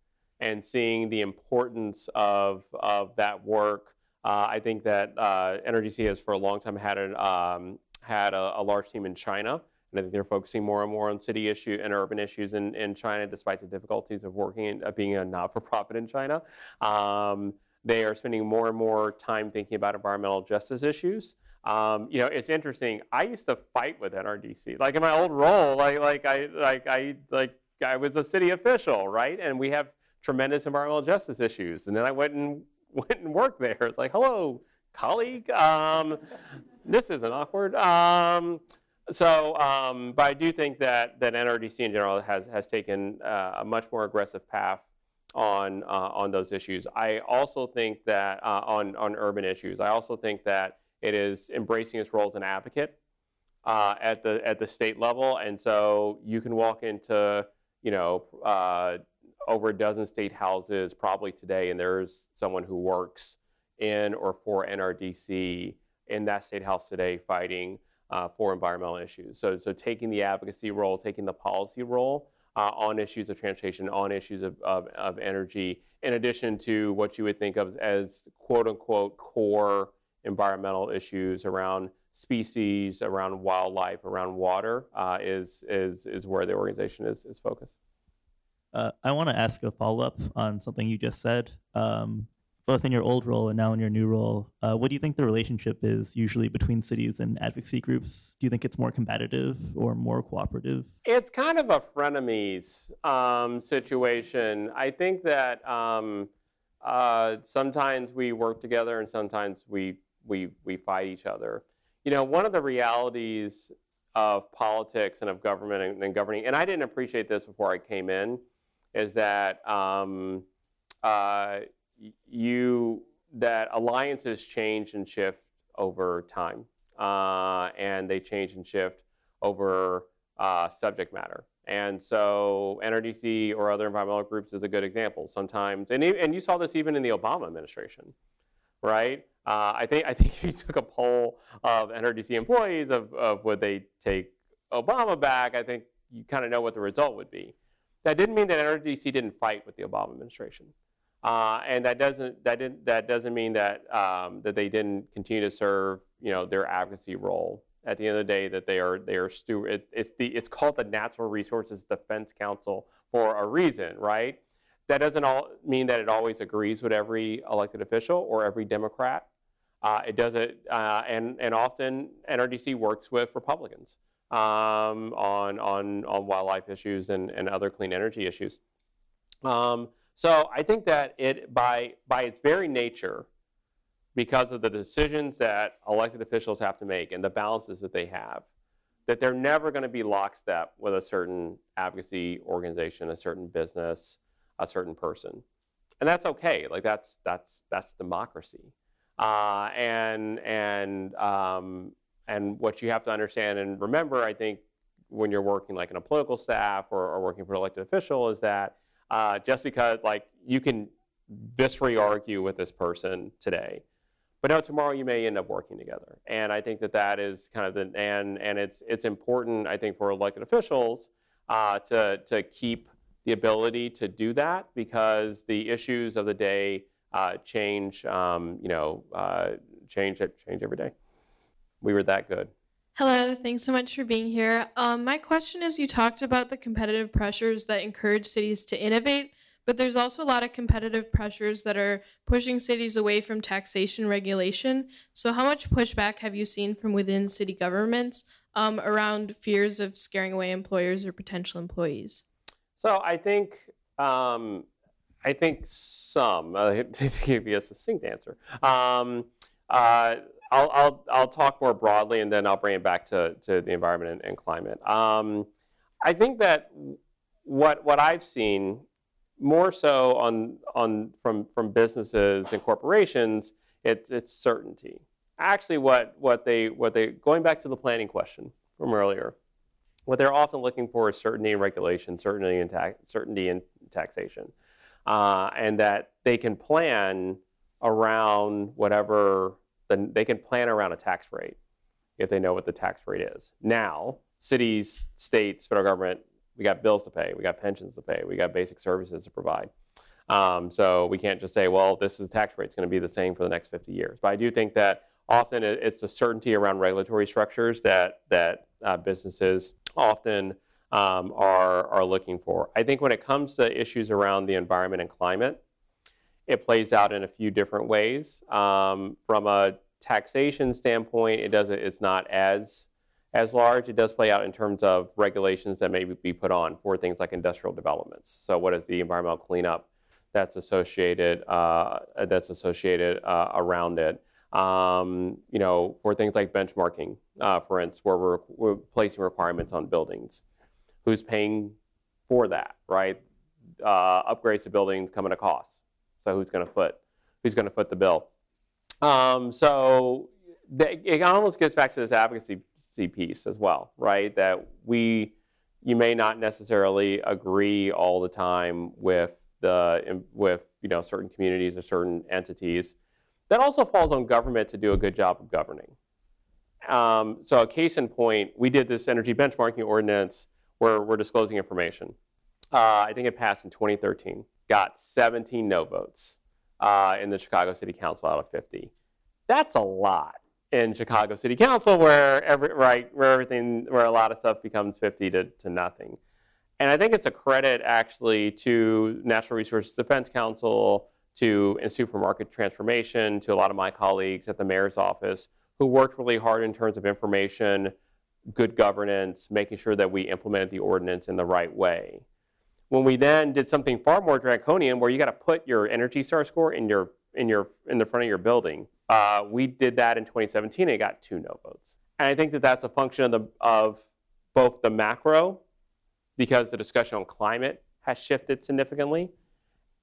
S10: and seeing the importance of, of that work. Uh, I think that uh, NRDC has for a long time had, an, um, had a, a, large team in China, and I think they're focusing more and more on city issue and urban issues in, in China, despite the difficulties of working in, being a not-for-profit in China. Um, they are spending more and more time thinking about environmental justice issues. Um, you know, it's interesting. I used to fight with NRDC, like in my old role, like like I like I like I was a city official, right? And we have tremendous environmental justice issues. And then I went and went and worked there. It's like, hello, colleague. Um, this isn't awkward. Um, so, um, but I do think that that NRDC in general has has taken uh, a much more aggressive path on uh, on those issues. I also think that uh, on on urban issues. I also think that it is embracing its role as an advocate uh, at the at the state level, and so you can walk into you know uh, over a dozen state houses probably today, and there's someone who works in or for NRDC in that state house today fighting uh, for environmental issues. So, so taking the advocacy role, taking the policy role uh, on issues of transportation, on issues of, of, of, energy, in addition to what you would think of as quote unquote core environmental issues around species, around wildlife, around water uh, is, is, is where the organization is, is focused.
S13: Uh, I want to ask a follow up on something you just said. Um, both in your old role and now in your new role, uh, what do you think the relationship is usually between cities and advocacy groups? Do you think it's more competitive or more cooperative?
S10: It's kind of a frenemies um, situation. I think that um, uh, sometimes we work together and sometimes we we we fight each other. You know, one of the realities of politics and of government and, and governing, and I didn't appreciate this before I came in, is that um, uh, you that alliances change and shift over time, uh, and they change and shift over uh, subject matter. And so NRDC or other environmental groups is a good example. Sometimes, and, and you saw this even in the Obama administration, right? Uh, I think I think if you took a poll of NRDC employees of, of would they take Obama back, I think you kind of know what the result would be. That didn't mean that NRDC didn't fight with the Obama administration, uh, and that doesn't that didn't that doesn't mean that um, that they didn't continue to serve you know their advocacy role. At the end of the day, that they are they are steward. It, it's the it's called the Natural Resources Defense Council for a reason, right? That doesn't all mean that it always agrees with every elected official or every Democrat. Uh, it does it, uh, and, and often NRDC works with Republicans um, on, on, on wildlife issues and, and other clean energy issues. Um, so I think that it, by, by its very nature, because of the decisions that elected officials have to make and the balances that they have, that they're never going to be lockstep with a certain advocacy organization, a certain business, a certain person. And that's okay. Like that's that's that's democracy. Uh, and and um, and what you have to understand and remember, I think, when you're working like in a political staff or, or working for an elected official, is that uh, just because like you can viscerally argue with this person today, but no, tomorrow you may end up working together. And I think that that is kind of the and and it's it's important, I think, for elected officials uh, to to keep the ability to do that because the issues of the day uh, change, um, you know, uh, change change every day. We were that good.
S14: Hello, thanks so much for being here. Um, my question is you talked about the competitive pressures that encourage cities to innovate, but there's also a lot of competitive pressures that are pushing cities away from taxation regulation. So, how much pushback have you seen from within city governments um, around fears of scaring away employers or potential employees?
S10: So, I think um, I think some, uh, to give you a succinct answer. Um, uh, I'll, I'll, I'll talk more broadly and then I'll bring it back to, to the environment and, and climate. Um, I think that what, what I've seen more so on, on, from, from businesses and corporations It's, it's certainty. Actually, what, what, they, what they, going back to the planning question from earlier, what they're often looking for is certainty in regulation, certainty in, tax, certainty in taxation, uh, and that they can plan around whatever, the, they can plan around a tax rate if they know what the tax rate is. Now, cities, states, federal government, we got bills to pay, we got pensions to pay, we got basic services to provide. Um, so we can't just say, well, this is tax rate, it's going to be the same for the next 50 years. But I do think that often it's the certainty around regulatory structures that that uh, businesses often um, are are looking for. I think when it comes to issues around the environment and climate, it plays out in a few different ways. Um, from a taxation standpoint, it doesn't. It's not as as large. It does play out in terms of regulations that may be put on for things like industrial developments. So, what is the environmental cleanup that's associated uh, that's associated uh, around it? Um, you know, for things like benchmarking, uh, for instance, where we're, we're, placing requirements on buildings. Who's paying for that, right? Uh, upgrades to buildings come at a cost. So who's going to foot who's going to foot the bill? Um, so the, it almost gets back to this advocacy piece as well, right? That we you may not necessarily agree all the time with the with you know certain communities or certain entities. That also falls on government to do a good job of governing. Um, so a case in point, we did this energy benchmarking ordinance where we're disclosing information. Uh, I think it passed in 2013. Got 17 no votes uh, in the Chicago City Council out of 50. That's a lot in Chicago City Council, where every right where everything where a lot of stuff becomes 50 to, to nothing. And I think it's a credit actually to Natural Resources Defense Council, to Institute for Market Transformation, to a lot of my colleagues at the mayor's office who worked really hard in terms of information, good governance, making sure that we implemented the ordinance in the right way. When we then did something far more draconian, where you got to put your Energy Star score in your in your in the front of your building, uh, we did that in 2017 and it got two no votes. And I think that that's a function of the of both the macro, because the discussion on climate has shifted significantly,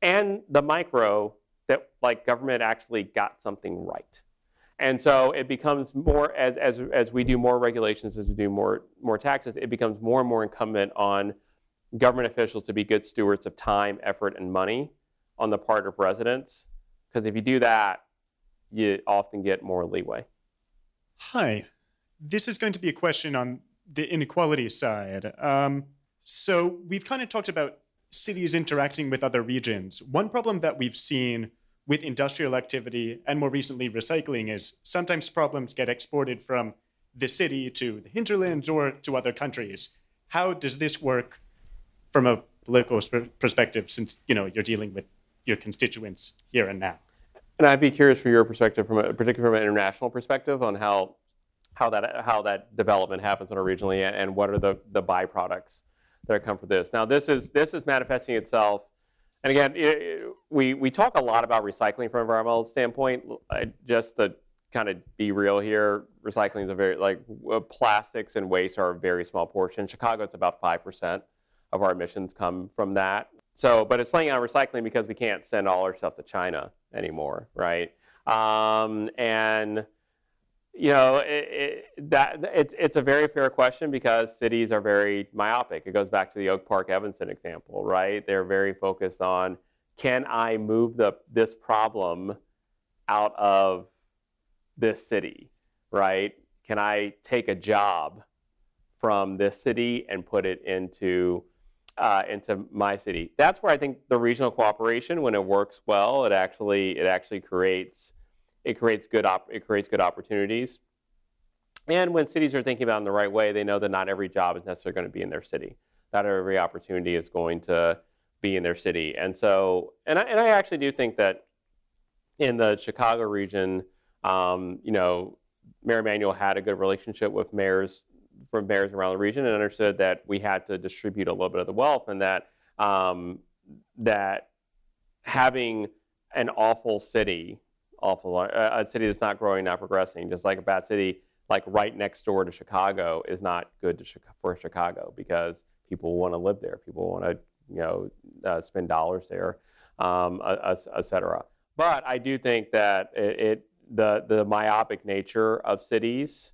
S10: and the micro that like government actually got something right. And so it becomes more as, as, as we do more regulations, as we do more, more taxes, it becomes more and more incumbent on government officials to be good stewards of time, effort, and money on the part of residents. Because if you do that, you often get more leeway.
S15: Hi. This is going to be a question on the inequality side. Um, so we've kind of talked about cities interacting with other regions. One problem that we've seen with industrial activity and more recently recycling is sometimes problems get exported from the city to the hinterlands or to other countries. How does this work from a political perspective since you know you're dealing with your constituents here and now?
S10: And I'd be curious for your perspective, from a, particularly from an international perspective, on how how that how that development happens on a regionally and what are the the byproducts that come from this. Now, this is this is manifesting itself, and again, it, we we talk a lot about recycling from an environmental standpoint. just to kind of be real here, recycling is a very like plastics and waste are a very small portion. Chicago, it's about five percent of our emissions come from that. So, but it's playing out recycling because we can't send all our stuff to China anymore, right? Um, and you know, it, it, that it's it's a very fair question because cities are very myopic. It goes back to the Oak Park Evanston example, right? They're very focused on can I move the this problem out of this city, right? Can I take a job from this city and put it into uh, into my city? That's where I think the regional cooperation, when it works well, it actually it actually creates it creates good op- it creates good opportunities. And when cities are thinking about it in the right way, they know that not every job is necessarily going to be in their city. Not every opportunity is going to be in their city. And so, and I, and I actually do think that in the Chicago region, um, you know, Mayor Emanuel had a good relationship with mayors from mayors around the region and understood that we had to distribute a little bit of the wealth and that um, that having an awful city awful. A city that's not growing, not progressing, just like a bad city, like right next door to Chicago, is not good for Chicago because people want to live there. People want to, you know, uh, spend dollars there, um, et cetera. But I do think that it, it, the the myopic nature of cities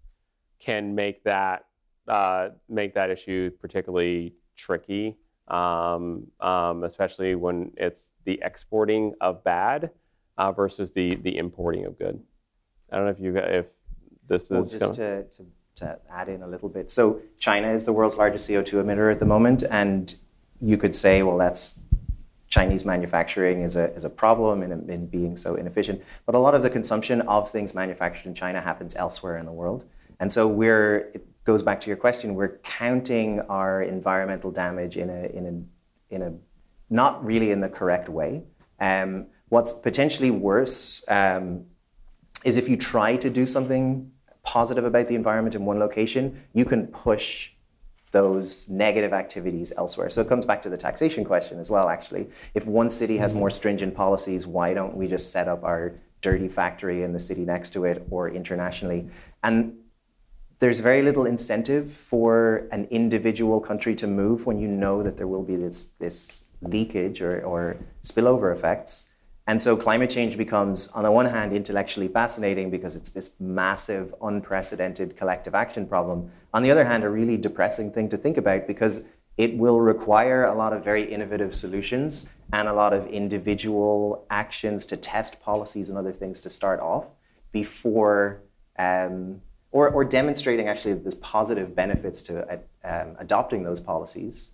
S10: can make that uh, make that issue particularly tricky, um, um, especially when it's the exporting of bad uh, versus the the importing of good. I don't know if you if this
S9: Well,
S10: is
S9: just
S10: gonna-
S9: to, to, to add in a little bit. So China is the world's largest CO2 emitter at the moment, and you could say, well, that's Chinese manufacturing is a, is a problem in, in being so inefficient. But a lot of the consumption of things manufactured in China happens elsewhere in the world. And so we're, it goes back to your question, we're counting our environmental damage in a, in a, in a not really in the correct way. Um, what's potentially worse um, is if you try to do something positive about the environment in one location, you can push those negative activities elsewhere. So it comes back to the taxation question as well, actually. If one city has more stringent policies, why don't we just set up our dirty factory in the city next to it or internationally? And there's very little incentive for an individual country to move when you know that there will be this, this leakage or, or spillover effects. And so climate change becomes, on the one hand, intellectually fascinating because it's this massive, unprecedented collective action problem. On the other hand, a really depressing thing to think about because it will require a lot of very innovative solutions and a lot of individual actions to test policies and other things to start off before, um, or, or demonstrating actually that there's positive benefits to uh, um, adopting those policies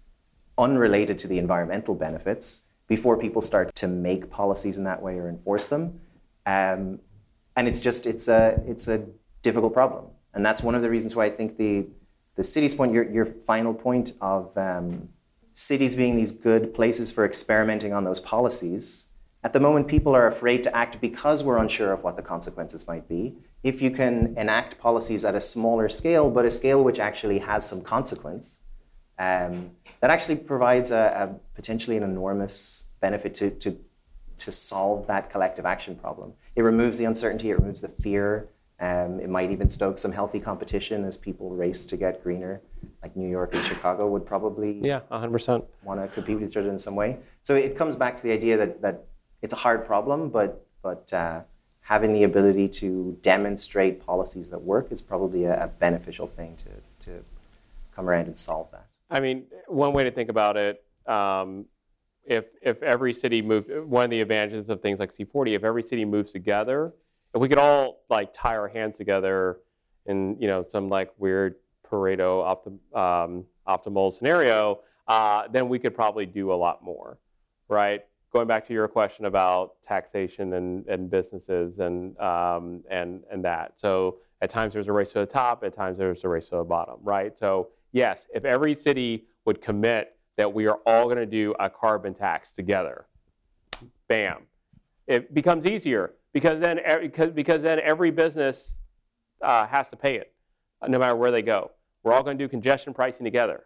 S9: unrelated to the environmental benefits before people start to make policies in that way or enforce them. Um, and it's just it's a it's a difficult problem, and that's one of the reasons why I think the the city's point, your your final point of um, cities being these good places for experimenting on those policies. At the moment, people are afraid to act because we're unsure of what the consequences might be. If you can enact policies at a smaller scale, but a scale which actually has some consequence, um, that actually provides a, a potentially an enormous benefit to, to, to solve that collective action problem. It removes the uncertainty, it removes the fear. Um, it might even stoke some healthy competition as people race to get greener, like New York and Chicago would probably
S10: yeah, 100%.
S9: want to compete with each other in some way. So it comes back to the idea that, that it's a hard problem, but, but uh, having the ability to demonstrate policies that work is probably a, a beneficial thing to, to come around and solve that.
S10: I mean, one way to think about it, um, if if every city moved, one of the advantages of things like C40, if every city moves together, if we could all like tie our hands together in you know some like weird Pareto optim, um, optimal scenario, uh, then we could probably do a lot more, right? Going back to your question about taxation and, and businesses and um, and and that. So at times there's a race to the top, at times there's a race to the bottom, right? So yes, if every city would commit that we are all going to do a carbon tax together, bam, it becomes easier because then because, then every business uh, has to pay it, uh, no matter where they go. We're all going to do congestion pricing together,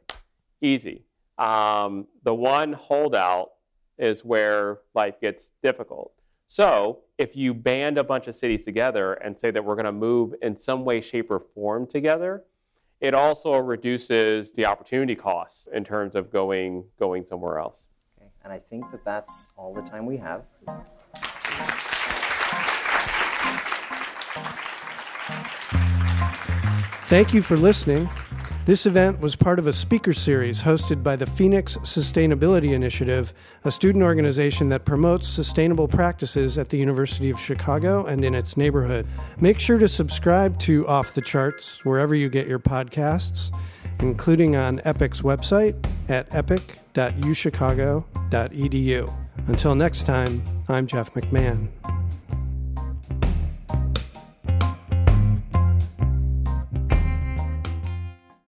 S10: easy. Um, the one holdout is where life gets difficult. So if you band a bunch of cities together and say that we're going to move in some way, shape, or form together, it also reduces the opportunity costs in terms of going going somewhere else.
S9: Okay. And I think that that's all the time we have.
S7: Thank you for listening. This event was part of a speaker series hosted by the Phoenix Sustainability Initiative, a student organization that promotes sustainable practices at the University of Chicago and in its neighborhood. Make sure to subscribe to Off the Charts wherever you get your podcasts, including on EPIC's website at epic.uchicago.edu. Until next time, I'm Jeff McMahon.